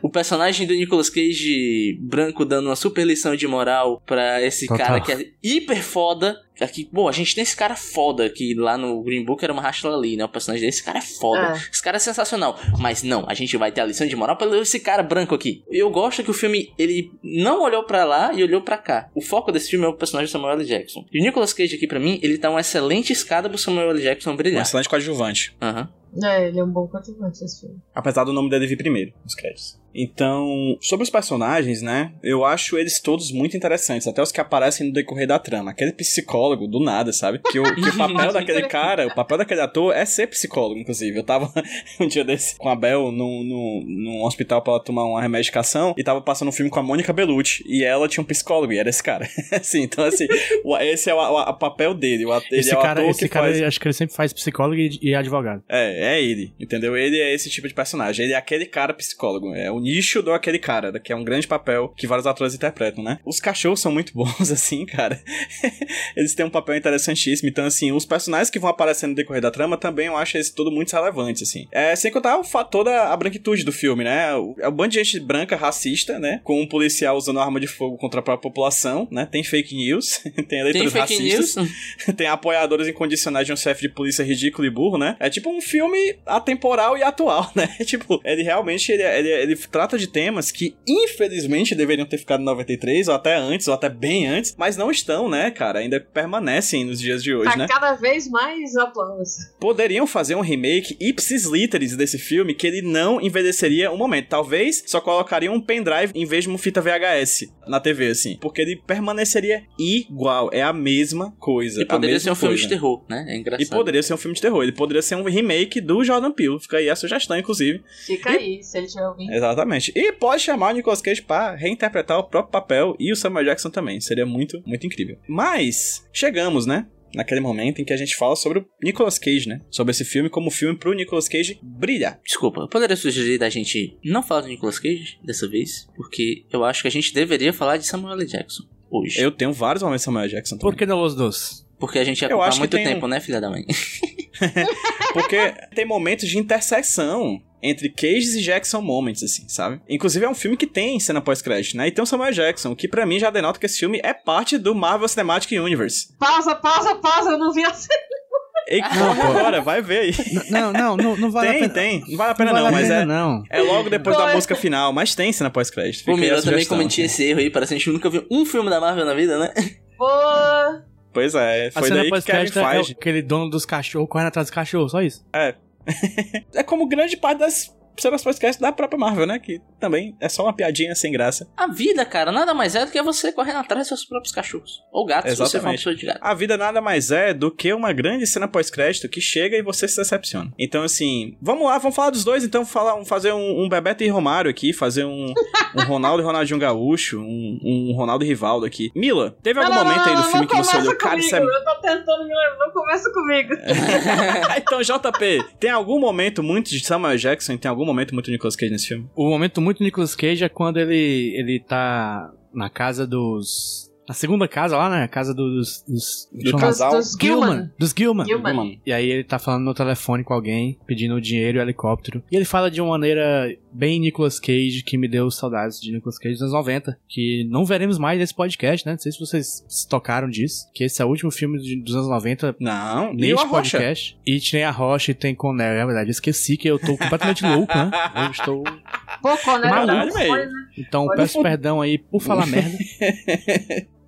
O personagem do Nicolas Cage branco dando uma super lição de moral pra esse Total. cara que é hiper foda. Aqui, bom, a gente tem esse cara foda que lá no Green Book era uma Rachel ali, né? O personagem desse cara é foda. É. Esse cara é sensacional. Mas não, a gente vai ter a lição de moral pelo esse cara branco aqui. Eu gosto que o filme, ele não olhou pra lá e olhou pra cá. O foco desse filme é o personagem do Samuel L. Jackson. E o Nicolas Cage aqui, pra mim, ele tá uma excelente escada pro Samuel L. Jackson Um brilhar. excelente coadjuvante. Aham. É, ele é um bom coadjuvante esse filme. Apesar do nome dele vir primeiro, nos créditos. Então, sobre os personagens, né? Eu acho eles todos muito interessantes, até os que aparecem no decorrer da trama. Aquele psicólogo, do nada, sabe? Que o, que o papel daquele cara, o papel daquele ator é ser psicólogo, inclusive. Eu tava um dia desse com a Bel num, num, num hospital pra ela tomar uma remedicação e tava passando um filme com a Mônica Bellucci e ela tinha um psicólogo e era esse cara. assim, então assim, o- esse é o, o- o papel dele. O, Esse é o cara, ator esse que cara faz... acho que ele sempre faz psicólogo e, e advogado. É, é ele, entendeu? Ele é esse tipo de personagem. Ele é aquele cara psicólogo. É o nicho do aquele cara, que é um grande papel que vários atores interpretam, né? Os cachorros são muito bons, assim, cara. eles têm um papel interessantíssimo. Então, assim, os personagens que vão aparecendo no decorrer da trama também eu acho eles tudo muito relevantes, assim. É, sem contar o fator da a branquitude do filme, né? O- É um bando de gente branca, racista, né? Com um policial usando arma de fogo contra a própria população, né? Tem fake news, tem Tem eleitores fake racistas. tem apoiadores incondicionais de um chefe de polícia ridículo e burro, né? É tipo um filme atemporal e atual, né? tipo, ele realmente ele, ele, ele trata de temas que infelizmente deveriam ter ficado em 93, ou até antes, ou até bem antes, mas não estão, né, cara? Ainda permanecem nos dias de hoje, Tá né? cada vez mais atuais. Poderiam fazer um remake ipsis literis desse filme que ele não envelheceria um momento. Talvez só colocariam um pendrive em vez de uma fita VHS na TV, assim. Porque ele permaneceria igual. É a mesma coisa. E a poderia mesma ser um filme coisa. de terror, né? É engraçado. E poderia ser um filme de terror. Ele poderia ser um remake do Jordan Peele. Fica aí a sugestão, inclusive. Fica aí, se ele tiver ouvindo. Exatamente. E pode chamar o Nicolas Cage pra reinterpretar o próprio papel e o Samuel Jackson também. Seria muito, muito incrível. Mas, chegamos, né? Naquele momento em que a gente fala sobre o Nicolas Cage, né? Sobre esse filme como filme pro Nicolas Cage brilhar. Desculpa, eu poderia sugerir da gente não falar do Nicolas Cage dessa vez, porque eu acho que a gente deveria falar de Samuel L. Jackson hoje. Eu tenho vários momentos de Samuel Jackson também. Por que não os dois? Porque a gente ia Eu ocupar acho que muito tem um- tempo, né, filha da mãe? Porque tem momentos de intersecção entre Cages e Jackson Moments, assim, sabe? Inclusive é um filme que tem cena pós-crédito, né? E tem o Samuel Jackson, o que pra mim já denota que esse filme é parte do Marvel Cinematic Universe. Pausa, pausa, pausa, eu não vi a cena. E corre pô. agora, vai ver aí. Não, não, não, não vale a tem, pena. tem. Não vale a pena não, não, vale a mas pena, é, não. é logo depois da música final, mas tem cena pós-crédito. A Miro também cometia esse erro aí, parece que a gente nunca viu um filme da Marvel na vida, né? Pô, Pois é, A foi cena daí que Kevin pós-crédito é aquele dono dos cachorros correndo atrás dos cachorros, só isso. É como grande parte das cenas pós-crédito da própria Marvel, né? Que também é só uma piadinha sem graça. A vida, cara, nada mais é do que você correndo atrás dos seus próprios cachorros. Ou gatos, se você for uma Exatamente. pessoa de gato. A vida nada mais é do que uma grande cena pós-crédito que chega e você se decepciona. Então, assim, vamos lá, vamos falar dos dois, então, falar, fazer um, um Bebeto e Romário aqui, fazer um, um Ronaldo e Ronaldinho Gaúcho, um, um Ronaldo e Rivaldo aqui. Mila, teve algum não, não, momento aí não, do não, filme não que você olhou, cara, isso é... Eu tô tentando me lembrar, não começa comigo. então, JP, tem algum momento muito de Samuel Jackson tem algum momento muito Nicolas Cage nesse filme? O momento muito Nicolas Cage é quando ele, ele tá na casa dos. Na segunda casa lá, né? A casa dos. dos Do chama- casal? Dos Gilman. Dos Gilman. Gilman. E aí ele tá falando no telefone com alguém, pedindo dinheiro e helicóptero. E ele fala de uma maneira bem Nicolas Cage, que me deu saudades de Nicolas Cage dos anos 90. Que não veremos mais nesse podcast, né? Não sei se vocês se tocaram disso. Que esse é o último filme de- dos anos 90 Não, o neste Arrocha? podcast. E tem a Rocha e tem Conner. É verdade, eu esqueci que eu tô completamente louco, né? Eu estou. Pô, quando era Verdade, né? Então Olha, peço perdão aí por falar merda.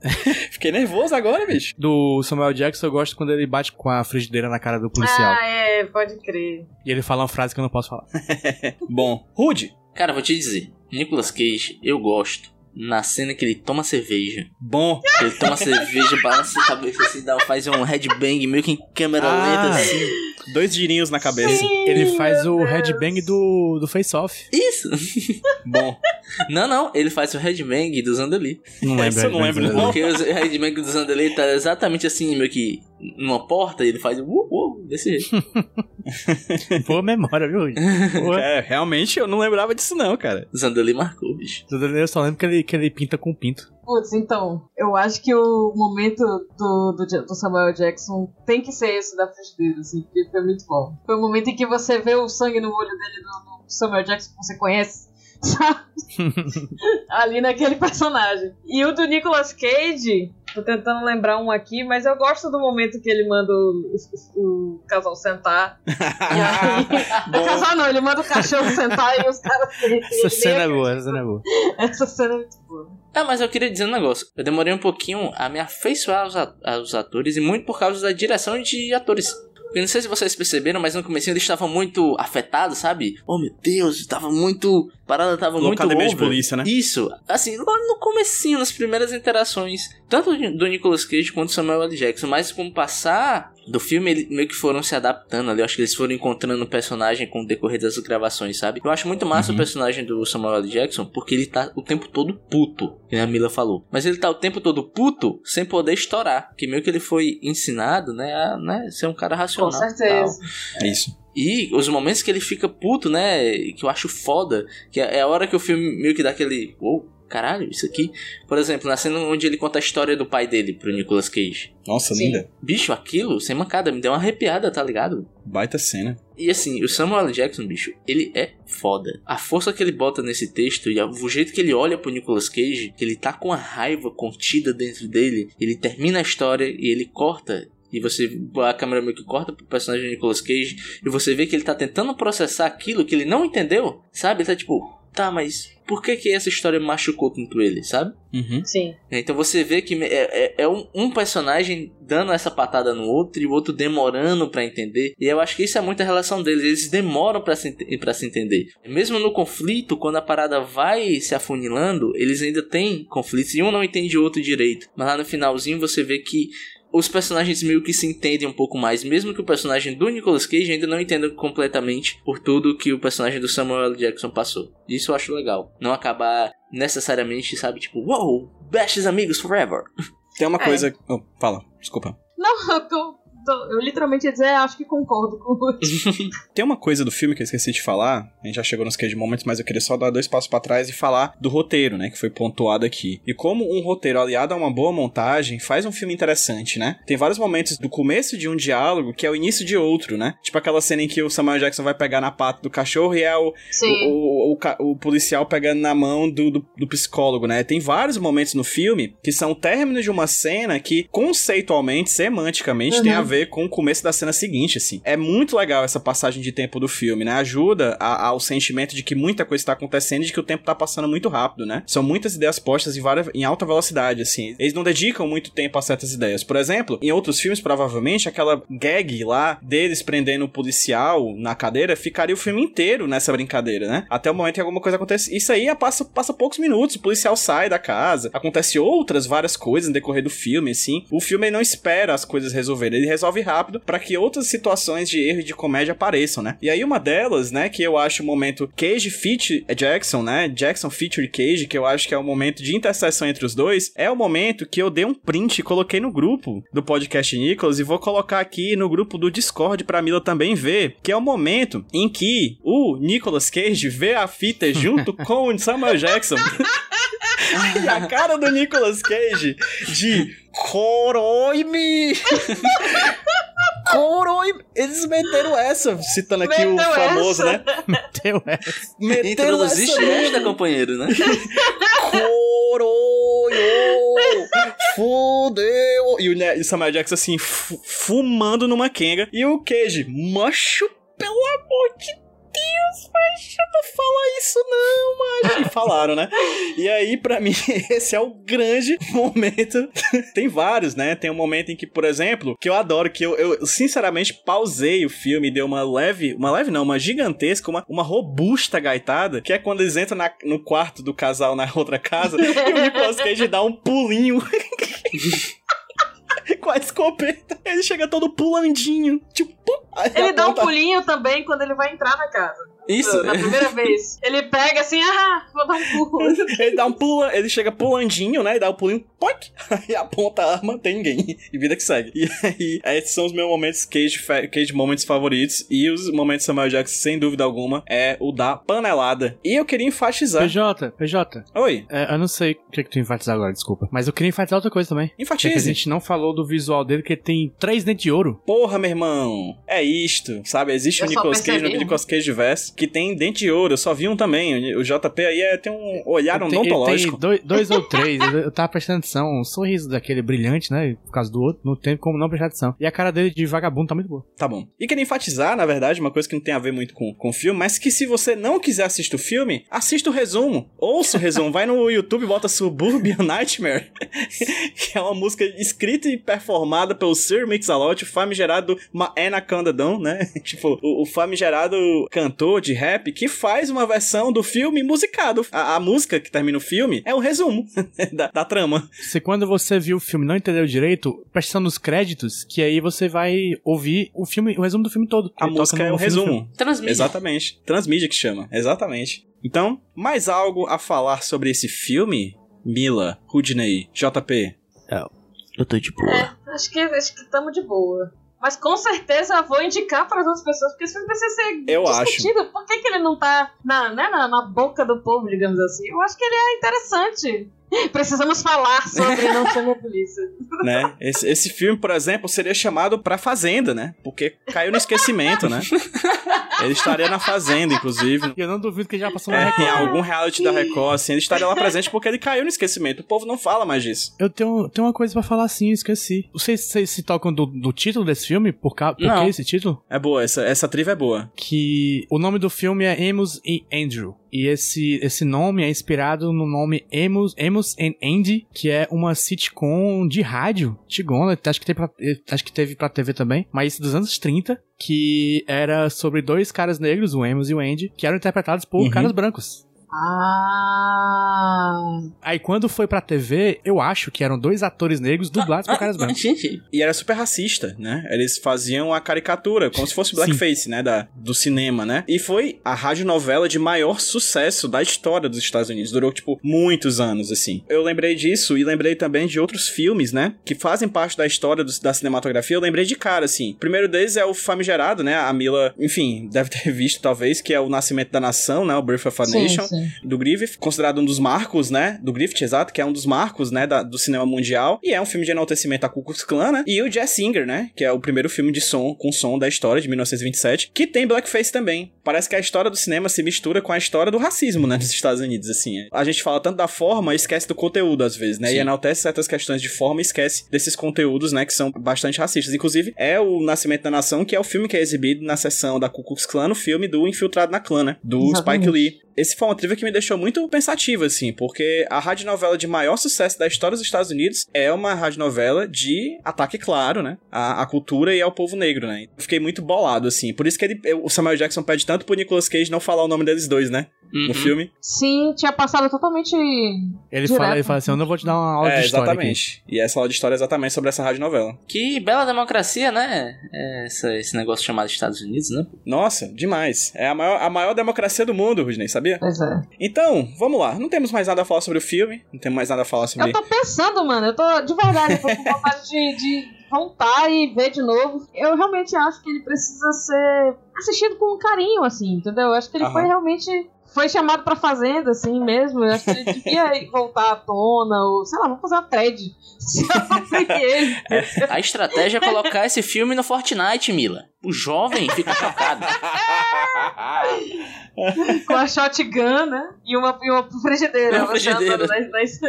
Fiquei nervoso agora, bicho. Do Samuel Jackson eu gosto quando ele bate com a frigideira na cara do policial. Ah, é, pode crer. E ele fala uma frase que eu não posso falar. Bom, Rude. Cara, vou te dizer, Nicolas Cage, eu gosto na cena que ele toma cerveja. Bom. Ele toma cerveja, balança a cabeça assim, dá, faz um headbang meio que em câmera Ah. lenta assim. Dois girinhos na cabeça. Sim, Ele faz o Deus. headbang do, do Face Off. Isso! Bom. Não, não, ele faz o headbang do Zandali. Não lembro. Esse eu não lembro, não. Porque o headbang do Zandali tá exatamente assim, meio que numa porta, e ele faz uh, uh, desse jeito. Boa memória, viu? Boa. É, realmente eu não lembrava disso não, cara. Zandali marcou, bicho. Eu só lembro que ele, que ele pinta com pinto. Putz, então, eu acho que o momento do, do, do Samuel Jackson tem que ser esse da frigideira, assim, porque foi muito bom. Foi o momento em que você vê o sangue no olho dele do, do Samuel Jackson que você conhece, sabe? Ali naquele personagem. E o do Nicolas Cage, tô tentando lembrar um aqui, mas eu gosto do momento que ele manda o, o- o casal sentar. Aí, o casal não, ele manda o cachorro sentar e os caras. Essa cena é boa, essa cena é boa. Essa cena é muito boa. Ah, mas eu queria dizer um negócio. Eu demorei um pouquinho a me afeiçoar aos, aos atores, e muito por causa da direção de atores. Eu não sei se vocês perceberam, mas no começo eles estavam muito afetados, sabe? Oh meu Deus, estava muito parada tava muito Locademia de over. polícia, né? Isso. Assim, logo no comecinho, nas primeiras interações, tanto do Nicolas Cage quanto do Samuel L. Jackson, mas com o passar do filme, eles meio que foram se adaptando ali. Eu acho que eles foram encontrando o personagem com o decorrer das gravações, sabe? Eu acho muito massa Uhum. o personagem do Samuel L. Jackson, porque ele tá o tempo todo puto, que a Mila falou. Mas ele tá o tempo todo puto sem poder estourar. Que meio que ele foi ensinado, né, a né, ser um cara Com racional. certeza. tal. Isso. E os momentos que ele fica puto, né? Que eu acho foda. Que é a hora que o filme meio que dá aquele. Uou, caralho, isso aqui. Por exemplo, na cena onde ele conta a história do pai dele pro Nicolas Cage. Nossa, Sim. linda. Bicho, aquilo, sem mancada, me deu uma arrepiada, tá ligado? Baita cena. E assim, o Samuel. Jackson, bicho, ele é foda. A força que ele bota nesse texto e o jeito que ele olha pro Nicolas Cage, que ele tá com a raiva contida dentro dele, ele termina a história e ele corta. E você, a câmera meio que corta pro personagem do Nicolas Cage e você vê que ele tá tentando processar aquilo que ele não entendeu, sabe? Ele tá tipo, tá, mas por que que essa história machucou tanto ele, sabe? Uhum. Sim. Então você vê que é, é- é um, um personagem dando essa patada no outro e o outro demorando pra entender. E eu acho que isso é muito a relação deles. Eles demoram pra se, pra se entender. Mesmo no conflito, quando a parada vai se afunilando, eles ainda têm conflitos e um não entende o outro direito. Mas lá no finalzinho você vê que os personagens meio que se entendem um pouco mais, mesmo que o personagem do Nicolas Cage ainda não entenda completamente por tudo que o personagem do Samuel L. Jackson passou. Isso eu acho legal. Não acabar necessariamente, sabe, tipo, wow, bestes amigos forever. Tem uma É. coisa. Oh, fala, desculpa. Não, eu, tô, tô- eu literalmente ia dizer, acho que concordo com isso. Tem uma coisa do filme que eu esqueci de falar. A gente já chegou nos Cage Moments, mas eu queria só dar dois passos pra trás e falar do roteiro, né? Que foi pontuado aqui. E como um roteiro aliado a uma boa montagem faz um filme interessante, né? Tem vários momentos do começo de um diálogo que é o início de outro, né? Tipo aquela cena em que o Samuel Jackson vai pegar na pata do cachorro e é o, o, o, ca- o policial pegando na mão do, do, do psicólogo, né? Tem vários momentos no filme que são términos de uma cena que, conceitualmente, semanticamente, Uhum. tem a ver com o começo da cena seguinte, assim. É muito legal essa passagem de tempo do filme, né? Ajuda a- ao sentimento de que muita coisa está acontecendo e de que o tempo tá passando muito rápido, né? São muitas ideias postas em, várias, em alta velocidade, assim. Eles não dedicam muito tempo a certas ideias. Por exemplo, em outros filmes, provavelmente, aquela gag lá deles prendendo o policial na cadeira ficaria o filme inteiro nessa brincadeira, né? Até o momento que alguma coisa acontece. Isso aí passa, passa poucos minutos. O policial sai da casa. Acontece outras várias coisas no decorrer do filme, assim. O filme não espera as coisas resolverem. Ele resolve rápido para que outras situações de erro e de comédia apareçam, né? E aí uma delas, né, que eu acho o momento Cage feat Jackson, né? Jackson feature Cage, que eu acho que é o momento de interseção entre os dois, é o momento que eu dei um print e coloquei no grupo do podcast Nicholas e vou colocar aqui no grupo do Discord pra Mila também ver, que é o momento em que o Nicolas Cage vê a fita junto com o Samuel Jackson. e a cara do Nicolas Cage de Coroime! Coroime! Eles meteram essa, citando aqui o Meteu famoso, essa? né? Teu é. Meteram Introduziste essa esta, mesmo. companheiro, né? Coroio! Fudeu! E o, o Samuel Jackson assim, fu- fumando numa Kenga. E o Cage, macho, pelo amor de Deus, macho, não fala isso não, macho. E falaram, né? E aí, pra mim, esse é o grande momento. Tem vários, né? Tem um momento em que, por exemplo, que eu adoro, que eu, eu sinceramente pausei o filme e dei uma leve, uma leve não, uma gigantesca, uma, uma robusta gaitada, que é quando eles entram na- no quarto do casal na outra casa e o Nicolas Cage dá um pulinho. Com a escopeta, ele chega todo pulandinho, tipo, pum, Ele dá um aponta- pulinho também quando ele vai entrar na casa. Isso. Na primeira vez. Ele pega assim, ah, vou dar um pulo. Ele dá um pula, ele chega pulandinho, né? E dá o pulinho, poc, e aponta a arma, tem ninguém. E vida que segue. E aí, esses são os meus momentos Cage, Cage Moments favoritos. E os momentos Samuel Jackson, sem dúvida alguma, é o da panelada. E eu queria enfatizar. PJ, PJ. Oi, É, eu não sei o que, que tu enfatizar agora, desculpa. Mas eu queria enfatizar outra coisa também. Que, é que a enfatize. gente não falou do visual dele, que ele tem três dentes de ouro. Porra, meu irmão. É isto, sabe? Existe Eu o Nicolas Cage no um. Nicolas Cage Verse que tem dente de ouro. Eu só vi um também. O JP aí é, tem um olhar ele odontológico. tem dois, dois ou três. eu, eu tava prestando atenção. Um sorriso daquele brilhante, né? Por causa do outro. Não tem como não prestar atenção. E a cara dele de vagabundo tá muito boa. Tá bom. E queria enfatizar, na verdade, uma coisa que não tem a ver muito com, com o filme, mas que se você não quiser assistir o filme, assista o resumo. Ouça o resumo. Vai no YouTube e bota Suburban Nightmare, que é uma música escrita e, perf- performada pelo Sir Mix-a-Lot, o famigerado Anaconda Don, né? tipo, o, o famigerado cantor de rap que faz uma versão do filme musicado. A, a música que termina o filme é um resumo da, da trama. Se quando você viu o filme e não entendeu direito, presta nos créditos, que aí você vai ouvir o filme, o resumo do filme todo. A música é o resumo. Transmídia. Exatamente. Transmídia que chama. Exatamente. Então, mais algo a falar sobre esse filme? Mila, Rudney, JP. Eu tô de boa. Acho que acho que estamos de boa. Mas com certeza vou indicar para as outras pessoas, porque esse filme precisa ser Eu discutido. Por que, que ele não tá na, né, na, na boca do povo, digamos assim? Eu acho que ele é interessante. Precisamos falar sobre Não Chame a Polícia. né? Esse, esse filme, por exemplo, seria chamado Pra Fazenda, né? Porque caiu no esquecimento, né? Ele estaria na Fazenda, inclusive. E eu não duvido que já passou na É, Record. em algum reality da Record, assim, ele estaria lá presente porque ele caiu no esquecimento. O povo não fala mais disso. Eu tenho, tenho uma coisa pra falar sim, eu esqueci. Vocês, vocês se tocam do, do título desse filme? Por, ca... por Não. que esse título? É boa, essa, essa trilha é boa. Que o nome do filme é Amos e Andrew. E esse, esse nome é inspirado no nome Amos, Amos and Andy, que é uma sitcom de rádio, antigona, acho que, teve pra, acho que teve pra TV também, mas dos anos 30, que era sobre dois caras negros, o Amos e o Andy, que eram interpretados por Uhum. caras brancos. Ah. Aí quando foi pra TV, eu acho que eram dois atores negros dublados por caras brancos. Gente, E era super racista, né? Eles faziam a caricatura, como se fosse blackface, né? Da, do cinema, né? E foi a radionovela de maior sucesso da história dos Estados Unidos. Durou, tipo, muitos anos, assim. Eu lembrei disso e lembrei também de outros filmes, né? Que fazem parte da história do- da cinematografia. Eu lembrei de cara, assim. O primeiro deles é o famigerado, né? A Mila, enfim, deve ter visto, talvez, que é o Nascimento da Nação, né? O Birth of a Sim, Nation sim. Do Griffith, considerado um dos marcos, né, do Griffith, exato, que é um dos marcos, né, da- do cinema mundial, e é um filme de enaltecimento a Ku Klux Klan, né, e o Jazz Singer, né, que é o primeiro filme de som, com som da história, de 1927, que tem blackface também. Parece que a história do cinema se mistura com a história do racismo, né, nos Estados Unidos, assim. A gente fala tanto da forma e esquece do conteúdo, às vezes, né, Sim. e enaltece certas questões de forma e esquece desses conteúdos, né, que são bastante racistas. Inclusive, é o Nascimento da Nação, que é o filme que é exibido na sessão da Ku Klux Klan, no filme do Infiltrado na Clã, né, do Exatamente. Spike Lee. Esse foi uma trivia que me deixou muito pensativo, assim, porque a radionovela de maior sucesso da história dos Estados Unidos é uma radionovela de ataque claro, né? À, à cultura e ao povo negro, né? Fiquei muito bolado, assim. Por isso que ele, o Samuel Jackson pede tanto pro Nicolas Cage não falar o nome deles dois, né? Uhum. No filme. Sim, tinha passado totalmente. Ele Direto. fala, ele fala assim, eu não vou te dar uma aula é, de história aqui. exatamente. E essa aula de história é exatamente sobre essa radionovela. Que bela democracia, né? É essa- esse negócio chamado Estados Unidos, né? Nossa, demais. É a maior, a maior democracia do mundo, Rudney, sabia? Pois é. Então, vamos lá. Não temos mais nada a falar sobre o filme. Não temos mais nada a falar sobre... Eu tô pensando, mano. Eu tô de verdade, eu tô com vontade de, de voltar e ver de novo. Eu realmente acho que ele precisa ser assistido com carinho, assim, entendeu? Eu acho que ele Aham. foi realmente. Foi chamado pra fazenda, assim mesmo. Eu acho que ele devia voltar à tona, ou sei lá, vamos fazer uma thread sobre ele. A estratégia é colocar esse filme no Fortnite, Mila. O jovem fica chocado. com a shotgun, né? E uma, e uma frigideira. Uma você frigideira. nas- nas-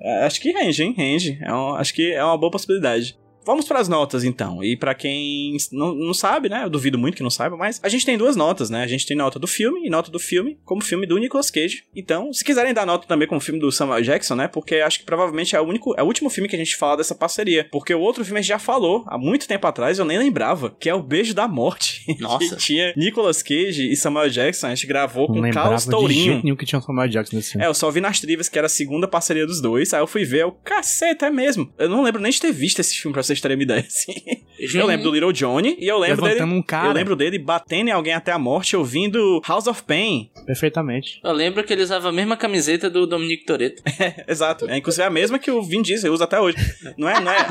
É, acho que rende, hein? Rende. É um- acho que é uma boa possibilidade. Vamos para as notas, então. E para quem não, não sabe, né? Eu duvido muito que não saiba, mas a gente tem duas notas, né? A gente tem nota do filme e nota do filme como filme do Nicolas Cage. Então, se quiserem dar nota também como filme do Samuel Jackson, né? Porque acho que provavelmente é o único, é o último filme que a gente fala dessa parceria. Porque o outro filme a gente já falou há muito tempo atrás, eu nem lembrava, que é o Beijo da Morte. Nossa. que tinha Nicolas Cage e Samuel Jackson. A gente gravou Não com lembrava Carlos de Tourinho. nenhum que tinha o Samuel Jackson nesse filme. É, eu só vi nas trivias que era a segunda parceria dos dois. Aí eu fui ver, eu, caceta, é mesmo. Eu não lembro nem de ter visto esse filme, pra vocês uma ideia, assim. Eu lembro do Little Johnny e eu lembro dele. Um cara. Eu lembro dele batendo em alguém até a morte ouvindo House of Pain. Perfeitamente. Eu lembro que ele usava a mesma camiseta do Dominic Toretto. Exato. É inclusive a mesma que o Vin Diesel usa até hoje. Não é, não é,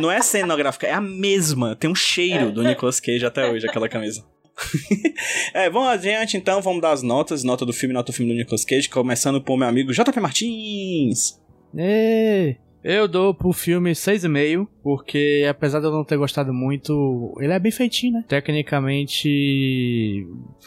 não é cenográfica, é a mesma. Tem um cheiro do Nicolas Cage até hoje, aquela camisa. é, vamos adiante então, vamos dar as notas. Nota do filme, nota do filme do Nicolas Cage, começando por meu amigo JP Martins. Ê, Eu dou pro filme 6,5, porque apesar de eu não ter gostado muito, ele é bem feitinho, né? Tecnicamente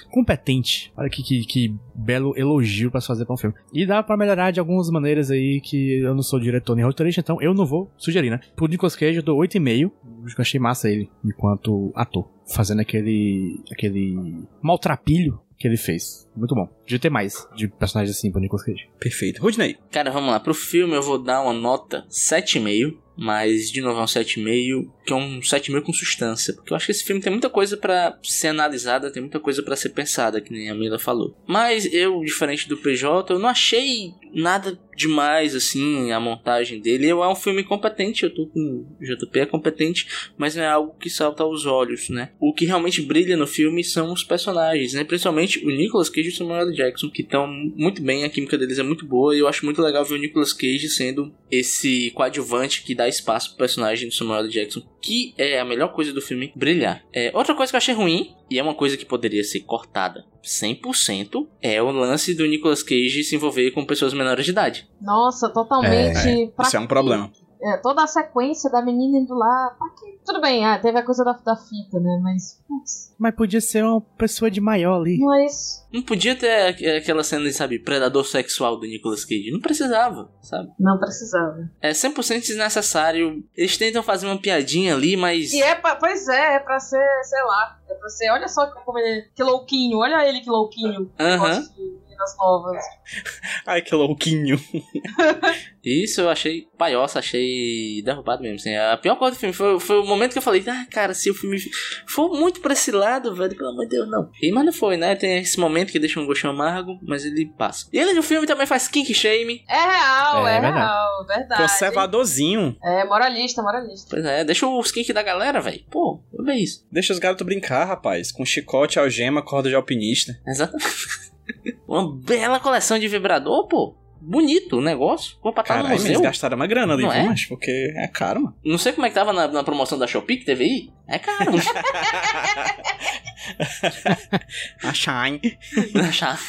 competente. Olha que, que, que belo elogio se fazer pra um filme. E dá pra melhorar de algumas maneiras aí que eu não sou diretor nem roteirista, então eu não vou sugerir, né? Pro Nicolas Cage eu dou 8,5, porque eu achei massa ele enquanto ator, fazendo aquele aquele maltrapilho que ele fez. Muito bom. Podia ter mais de personagens assim pro Nicolas Cage. Perfeito. Rudney. Cara, vamos lá. Pro filme eu vou dar uma nota 7,5. Mas, de novo, é um 7,5, que é um 7,5 com substância. Porque eu acho que esse filme tem muita coisa pra ser analisada, tem muita coisa pra ser pensada, que nem a Mila falou. Mas eu, diferente do PJ, eu não achei nada demais, assim, a montagem dele. Eu, é um filme competente, eu tô com o JP, é competente, mas não é algo que salta aos olhos, né? O que realmente brilha no filme são os personagens, né? Principalmente o Nicolas Cage e o Samuel L. Jackson, que estão muito bem, a química deles é muito boa, e eu acho muito legal ver o Nicolas Cage sendo esse coadjuvante que dá espaço pro personagem do Samuel. Jackson, que é a melhor coisa do filme, brilhar. É, outra coisa que eu achei ruim, e é uma coisa que poderia ser cortada 100%, é o lance do Nicolas Cage se envolver com pessoas menores de idade. Nossa, totalmente. pra Isso é um problema. É, toda a sequência da menina indo lá. Quê? Tudo bem, ah, teve a coisa da, da fita, né? Mas. Putz, Mas podia ser uma pessoa de maior ali. mas. Não podia ter aqu- aquela cena de, sabe, predador sexual do Nicolas Cage. Não precisava, sabe? Não precisava. É 100% desnecessário. Eles tentam fazer uma piadinha ali, mas. E é pra, pois é, é pra ser, sei lá. É pra ser. Olha só como ele. Que louquinho, olha ele que louquinho. Aham. De meninas novas. Ai, que louquinho. Isso eu achei paiosa, achei derrubado mesmo. Assim. A pior coisa do filme foi, foi o momento que eu falei: ah, cara, se o filme for muito pra esse lado, velho, pelo amor de Deus, não. E, mas não foi, né? Tem esse momento que deixa um gostinho amargo, mas ele passa. E ele no filme também faz kink shame. É real, É é, verdade. real, verdade. Conservadorzinho. É moralista, moralista. Pois é, deixa os kink da galera, velho. Pô, é isso. Deixa os garotos brincar, rapaz. Com chicote, algema, corda de alpinista. Exatamente. Uma bela coleção de vibrador, pô. Bonito o negócio. Vou botar no Caralho, eles museu. gastaram uma grana ali, Não viu, é? mas porque é caro, mano. Não sei como é que tava na, na promoção da Shopee que teve aí. É caro. A Shine. achar.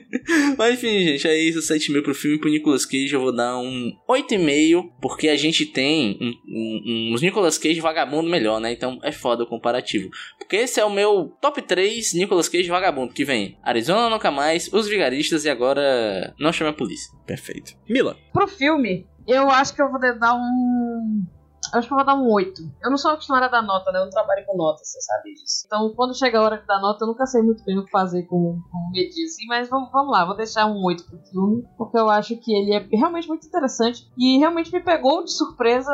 Mas enfim, gente, é isso. 7 mil pro filme. Pro Nicolas Cage eu vou dar um 8,5. Porque a gente tem um, um, uns Nicolas Cage vagabundo melhor, né? Então é foda o comparativo. Porque esse é o meu top 3 Nicolas Cage vagabundo. Que vem Arizona Nunca Mais, Os Vigaristas e agora Não Chame a Polícia. Perfeito. Mila. Pro filme, eu acho que eu vou dar um. Eu Acho que eu vou dar um 8. Eu não sou acostumada a dar nota, né? Eu não trabalho com nota, você sabe disso. Então, quando chega a hora de dar nota, eu nunca sei muito bem o que fazer com, com medir, assim. Mas vamos, vamos lá, vou deixar um 8 pro filme. Porque eu acho que ele é realmente muito interessante. E realmente me pegou de surpresa,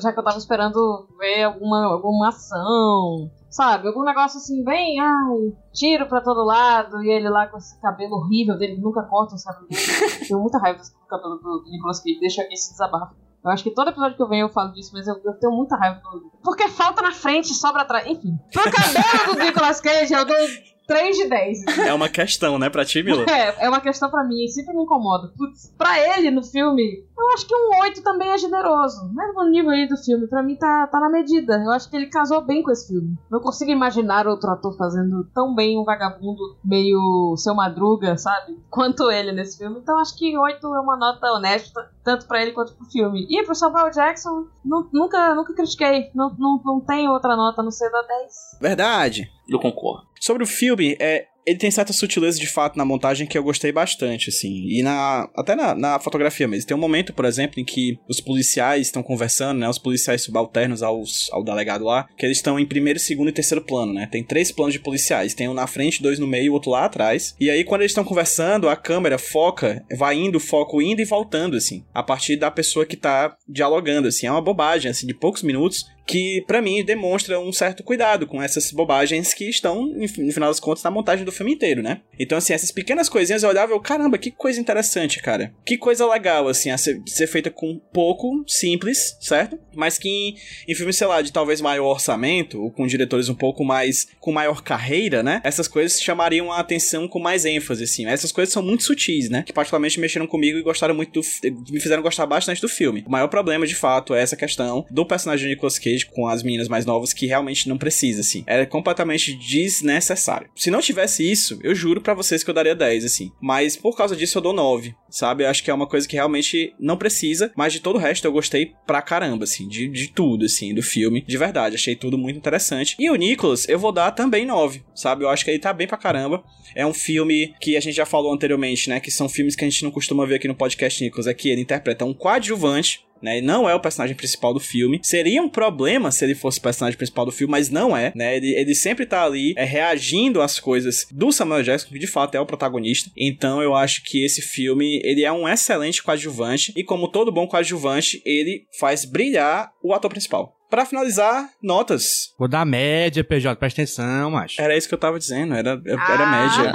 já que eu tava esperando ver alguma, alguma ação. Sabe? Algum negócio assim, bem, ai, tiro pra todo lado. E ele lá com esse cabelo horrível dele, nunca corta cabelo dele. Tenho muita raiva desse cabelo do Nicolas Cage. Deixa esse desabafo. Eu acho que todo episódio que eu venho eu falo disso, mas eu, eu tenho muita raiva do. Porque falta na frente sobra atrás. Enfim. Pro cabelo do Nicolas Cage, eu dou 3 de 10. É uma questão, né, pra ti, Mila? É, é uma questão pra mim, sempre me incomoda. Putz, pra ele no filme, eu acho que um 8 também é generoso. Mesmo nível aí do filme, pra mim tá, tá na medida. Eu acho que ele casou bem com esse filme. Não consigo imaginar outro ator fazendo tão bem um vagabundo meio seu madruga, sabe? Quanto ele nesse filme. Então acho que 8 é uma nota honesta, tanto pra ele quanto pro filme. E pro Samuel Jackson, nu- nunca, nunca critiquei. Não, não, não tem outra nota a não ser da 10. Verdade. Eu concordo. Sobre o filme, é, ele tem certa sutileza de fato na montagem que eu gostei bastante, assim. E na até na, na fotografia mesmo. Tem um momento, por exemplo, em que os policiais estão conversando, né? Os policiais subalternos aos, ao delegado lá, que eles estão em primeiro, segundo e terceiro plano, né? Tem três planos de policiais. Tem um na frente, dois no meio outro lá atrás. E aí, quando eles estão conversando, a câmera foca, vai indo, foco indo e voltando, assim. A partir da pessoa que tá dialogando, assim. É uma bobagem, assim, de poucos minutos que pra mim demonstra um certo cuidado com essas bobagens que estão, no final das contas, na montagem do filme inteiro, né? Então, assim, essas pequenas coisinhas eu olhava e eu, caramba, que coisa interessante, cara. Que coisa legal, assim, a ser, ser feita com pouco, simples, certo? Mas que em, em filmes, sei lá, de talvez maior orçamento, ou com diretores um pouco mais, com maior carreira, né? Essas coisas chamariam a atenção com mais ênfase, assim. Essas coisas são muito sutis, né? Que particularmente mexeram comigo e gostaram muito do, me fizeram gostar bastante do filme. O maior problema, de fato, é essa questão do personagem de Nicolas Cage com as meninas mais novas que realmente não precisa, assim. É completamente desnecessário. Se não tivesse isso, eu juro pra vocês que eu daria 10, assim. Mas por causa disso eu dou 9, sabe? Eu acho que é uma coisa que realmente não precisa, mas de todo o resto eu gostei pra caramba, assim, de, de tudo, assim, do filme. De verdade, achei tudo muito interessante. E o Nicholas, eu vou dar também 9, sabe? Eu acho que ele tá bem pra caramba. É um filme que a gente já falou anteriormente, né? Que são filmes que a gente não costuma ver aqui no podcast Nicholas. É que ele interpreta um coadjuvante né? E não é o personagem principal do filme. Seria um problema se ele fosse o personagem principal do filme, mas não é, né? Ele, ele sempre tá ali é, reagindo às coisas do Samuel Jackson, que de fato é o protagonista. Então eu acho que esse filme, ele é um excelente coadjuvante e como todo bom coadjuvante, ele faz brilhar o ator principal. Pra finalizar, notas. Vou dar média, PJ, presta atenção, macho. Era isso que eu tava dizendo, era, era Ah. média.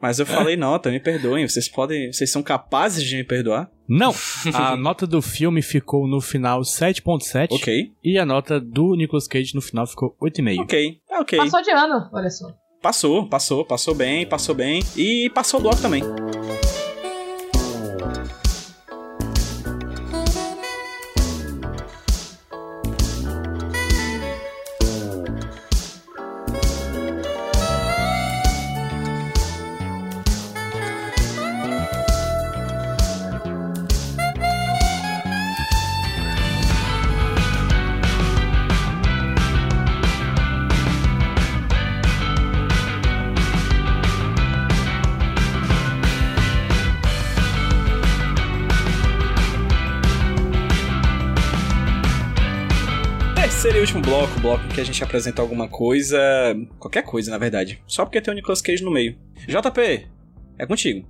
Mas eu falei nota, me perdoem. Vocês podem. Vocês são capazes de me perdoar? Não! A nota do filme ficou no final 7.7 Ok. e a nota do Nicolas Cage no final ficou 8,5. Ok. É ok. Passou de ano, olha só. Passou, passou, passou bem, passou bem. E passou o bloco também. Bloco, bloco que a gente apresenta alguma coisa. Qualquer coisa, na verdade. Só porque tem o Nicolas Cage no meio. JP, é contigo.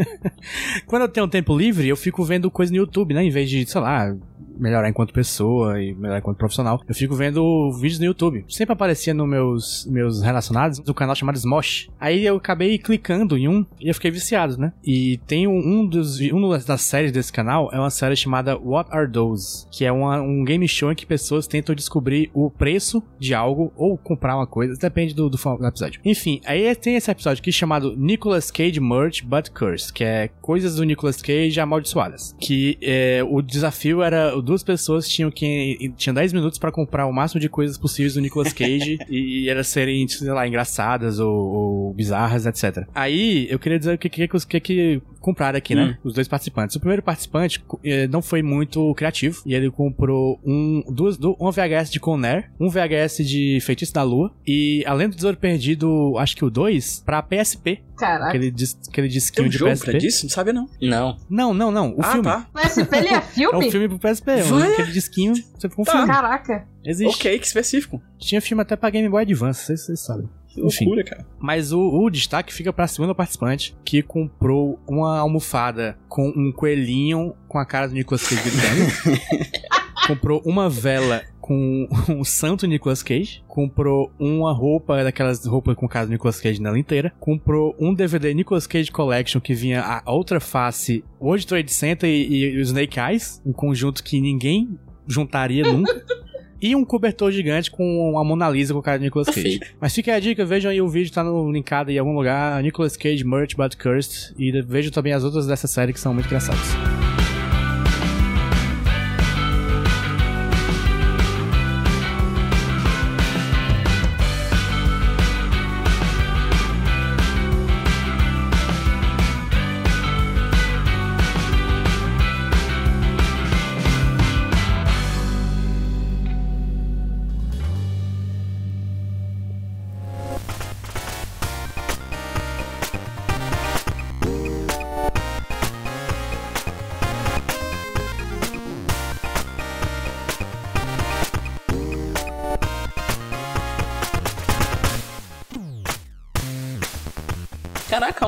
Quando eu tenho tempo livre, eu fico vendo coisa no YouTube, né? Em vez de, sei lá, melhorar enquanto pessoa e melhorar enquanto profissional, eu fico vendo vídeos no YouTube. Sempre aparecia nos meus, meus relacionados do canal chamado Smosh. Aí eu acabei clicando em um e eu fiquei viciado, né? E tem um, um dos um das séries desse canal é uma série chamada What Are Those? Que é uma- um game show em que pessoas tentam descobrir o preço de algo ou comprar uma coisa, depende do, do, do episódio. Enfim, aí tem esse episódio aqui chamado Nicolas Cage Merch But Curse, que é coisas do Nicolas Cage amaldiçoadas. Que é, o desafio era duas pessoas tinham que tinham 10 minutos pra comprar o máximo de coisas possíveis do Nicolas Cage e elas serem, sei lá, engraçadas ou, ou bizarras, etc. Aí eu queria dizer o que que, que, que, compraram aqui, né? Os dois participantes. O primeiro participante eh, não foi muito criativo e ele comprou um, duas, du- uma VHS de Conair, um VHS de Feitiço da Lua e além do Tesouro Perdido, acho que o 2, pra PSP. Caraca. Aquele, aquele Tem disquinho um de jogo PSP. pra disso? Não sabia, não. Não. Não, não, não. O ah, filme. tá. Esse ele é É filme? um filme pro PSP. Vai. Aquele disquinho, você ficou um Tá. filme. Caraca. Existe. Ok, que específico. Tinha filme até pra Game Boy Advance, vocês, vocês sabem. Que Enfim. loucura, cara. Mas o, o destaque fica pra segunda participante, que comprou uma almofada com um coelhinho com a cara do Nicolas Cage gritando. comprou uma vela com o santo Nicolas Cage. Comprou uma roupa, daquelas roupas com a cara do Nicolas Cage nela inteira. Comprou um DVD Nicolas Cage Collection que vinha a outra face, World Trade Center e, e o Snake Eyes. Um conjunto que ninguém juntaria nunca. E um cobertor gigante com a Mona Lisa com a cara do Nicolas Cage. Mas fica a dica, vejam aí o vídeo, tá no, linkado em algum lugar. Nicolas Cage, Merch But Cursed. E vejam também as outras dessa série que são muito engraçadas.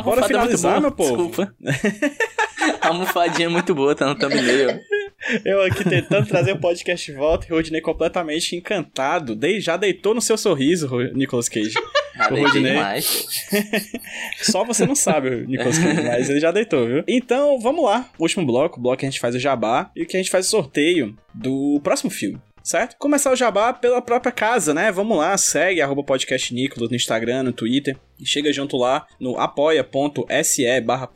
Bora é finalizar, boa. meu povo. Desculpa. a almofadinha é muito boa, tá no thumbnail. Eu aqui tentando trazer o podcast de volta e o Rodney completamente encantado. Dei- já deitou no seu sorriso, Nicolas Cage. Ah, O demais. Só você não sabe, Nicolas Cage, mas ele já deitou, viu? Então, vamos lá. Último bloco, o bloco que a gente faz o jabá e que a gente faz o sorteio do próximo filme. Certo? Começar o jabá pela própria casa, né? Vamos lá, segue arroba podcast Nicolas no Instagram, no Twitter. E chega junto lá no apoia.se barra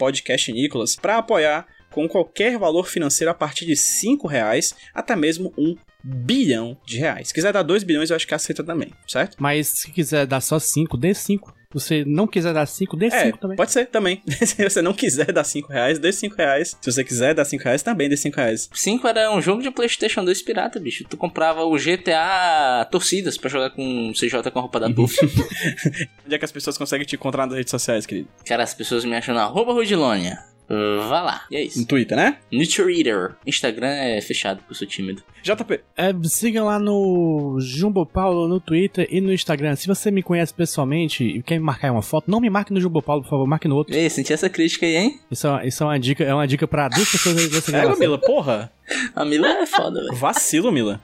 pra apoiar com qualquer valor financeiro a partir de 5 reais, até mesmo um bilhão de reais. Se quiser dar 2 bilhões, eu acho que aceita também, certo? Mas se quiser dar só 5, dê 5. Se você não quiser dar 5, dê 5 É, também. pode ser também. Se você não quiser dar 5 reais, dê 5 reais. Se você quiser dar 5 reais, também dê 5 reais. 5 era um jogo de PlayStation 2 pirata, bicho. Tu comprava o GTA Torcidas pra jogar com CJ com a roupa da Buff. Onde é que as pessoas conseguem te encontrar nas redes sociais, querido? Cara, as pessoas me acham na arroba Rudilônia. Uh, vá lá. E é No isso. Twitter, né? No Twitter. Instagram é fechado, porque eu sou tímido. JP. É, siga lá no Jumbo Paulo no Twitter e no Instagram. Se você me conhece pessoalmente e quer me marcar uma foto, não me marque no Jumbo Paulo, por favor, marque no outro. Ei, senti essa crítica aí, hein? Isso é, uma- isso é uma dica, é uma dica pra duas pessoas aí dessa É, gravação. Mila, porra. A Mila é foda, velho. Vacilo, Mila.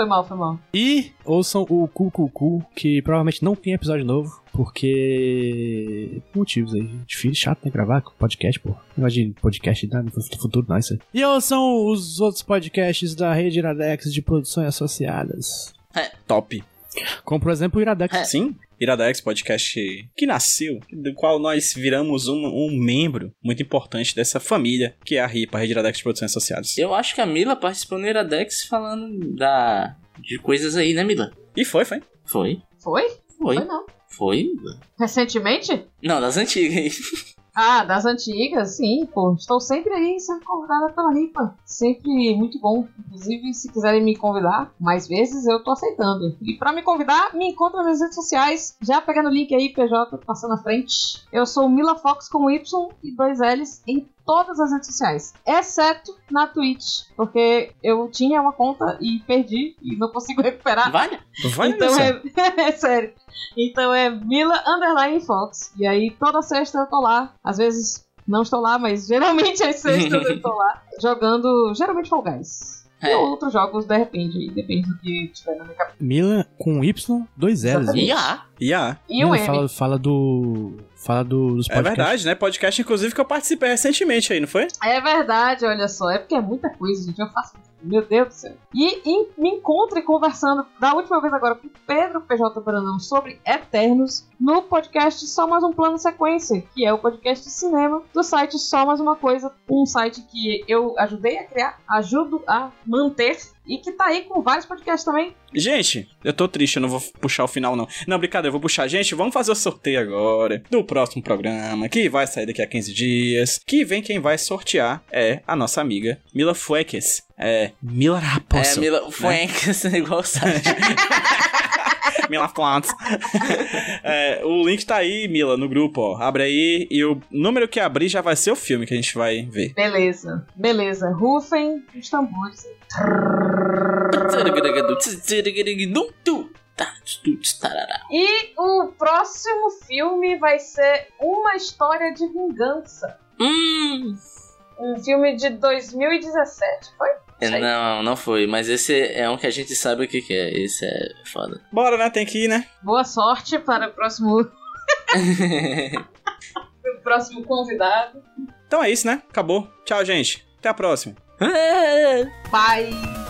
Foi mal, foi mal. E ouçam o Cu Cu Cu, que provavelmente não tem episódio novo, porque. por motivos aí. Difícil, chato, né? Gravar com podcast, pô. Negócio de podcast né, no futuro, não, isso aí. E ouçam os outros podcasts da rede Iradex de produções associadas. Top. Como, por exemplo, o Iradex. É. Sim, Iradex Podcast que nasceu, do qual nós viramos um, um membro muito importante dessa família, que é a RIPA, a Rede Iradex Produções Associadas. Eu acho que a Mila participou no Iradex falando da... de coisas aí, né, Mila? E foi, foi. Foi. Foi? Foi. Foi não. Foi, Mila. Recentemente? Não, das antigas aí. Ah, das antigas, sim, pô. Estou sempre aí sendo convidada pela Ripa. Sempre muito bom. Inclusive, se quiserem me convidar mais vezes, eu tô aceitando. E pra me convidar, me encontra nas redes sociais. Já pegando o link aí, PJ, passando à frente. Eu sou Mila Fox com Y e dois L's em todas as redes sociais. Exceto na Twitch. Porque eu tinha uma conta e perdi e não consigo recuperar. Vale? Vai Então é, é sério. Então é Mila Underline Fox. E aí toda sexta eu tô lá. Às vezes não estou lá, mas geralmente às sextas eu tô lá. Jogando geralmente Fall Guys. É. Ou outros jogos, de repente. Depende do que tiver na minha cabeça. Mila com Y, dois L's. E a? E a. E o M. fala, fala do. Fala do, dos É podcasts. verdade, né? Podcast, inclusive, que eu participei recentemente aí, não foi? É verdade, olha só. É porque é muita coisa, gente. Eu faço. Meu Deus do céu. E em- me encontre conversando da última vez agora com Pedro PJ Brandão sobre Eternos no podcast Só Mais Um Plano Sequência, que é o podcast de cinema do site Só Mais Uma Coisa, um site que eu ajudei a criar, ajudo a manter e que tá aí com vários podcasts também. Gente, eu tô triste, eu não vou puxar o final, não. Não, brincadeira, eu vou puxar. Gente, vamos fazer o sorteio agora do próximo programa, que vai sair daqui a 15 dias. Que vem quem vai sortear é a nossa amiga Mila Fueques. É, Mila É, Raposo. Mila... Foi igual o site. Mila Plants. É, o link tá aí, Mila, no grupo, ó. Abre aí e o número que abrir já vai ser o filme que a gente vai ver. Beleza, beleza. Rufem os tambores. E o próximo filme vai ser Uma História de Vingança. Hum. Um filme de 2017, foi? É, Não, não foi. Mas esse é um que a gente sabe o que, que é. Esse é foda. Bora, né? Tem que ir, né? Boa sorte para o próximo, o próximo convidado. Então é isso, né? Acabou. Tchau, gente. Até a próxima. Bye!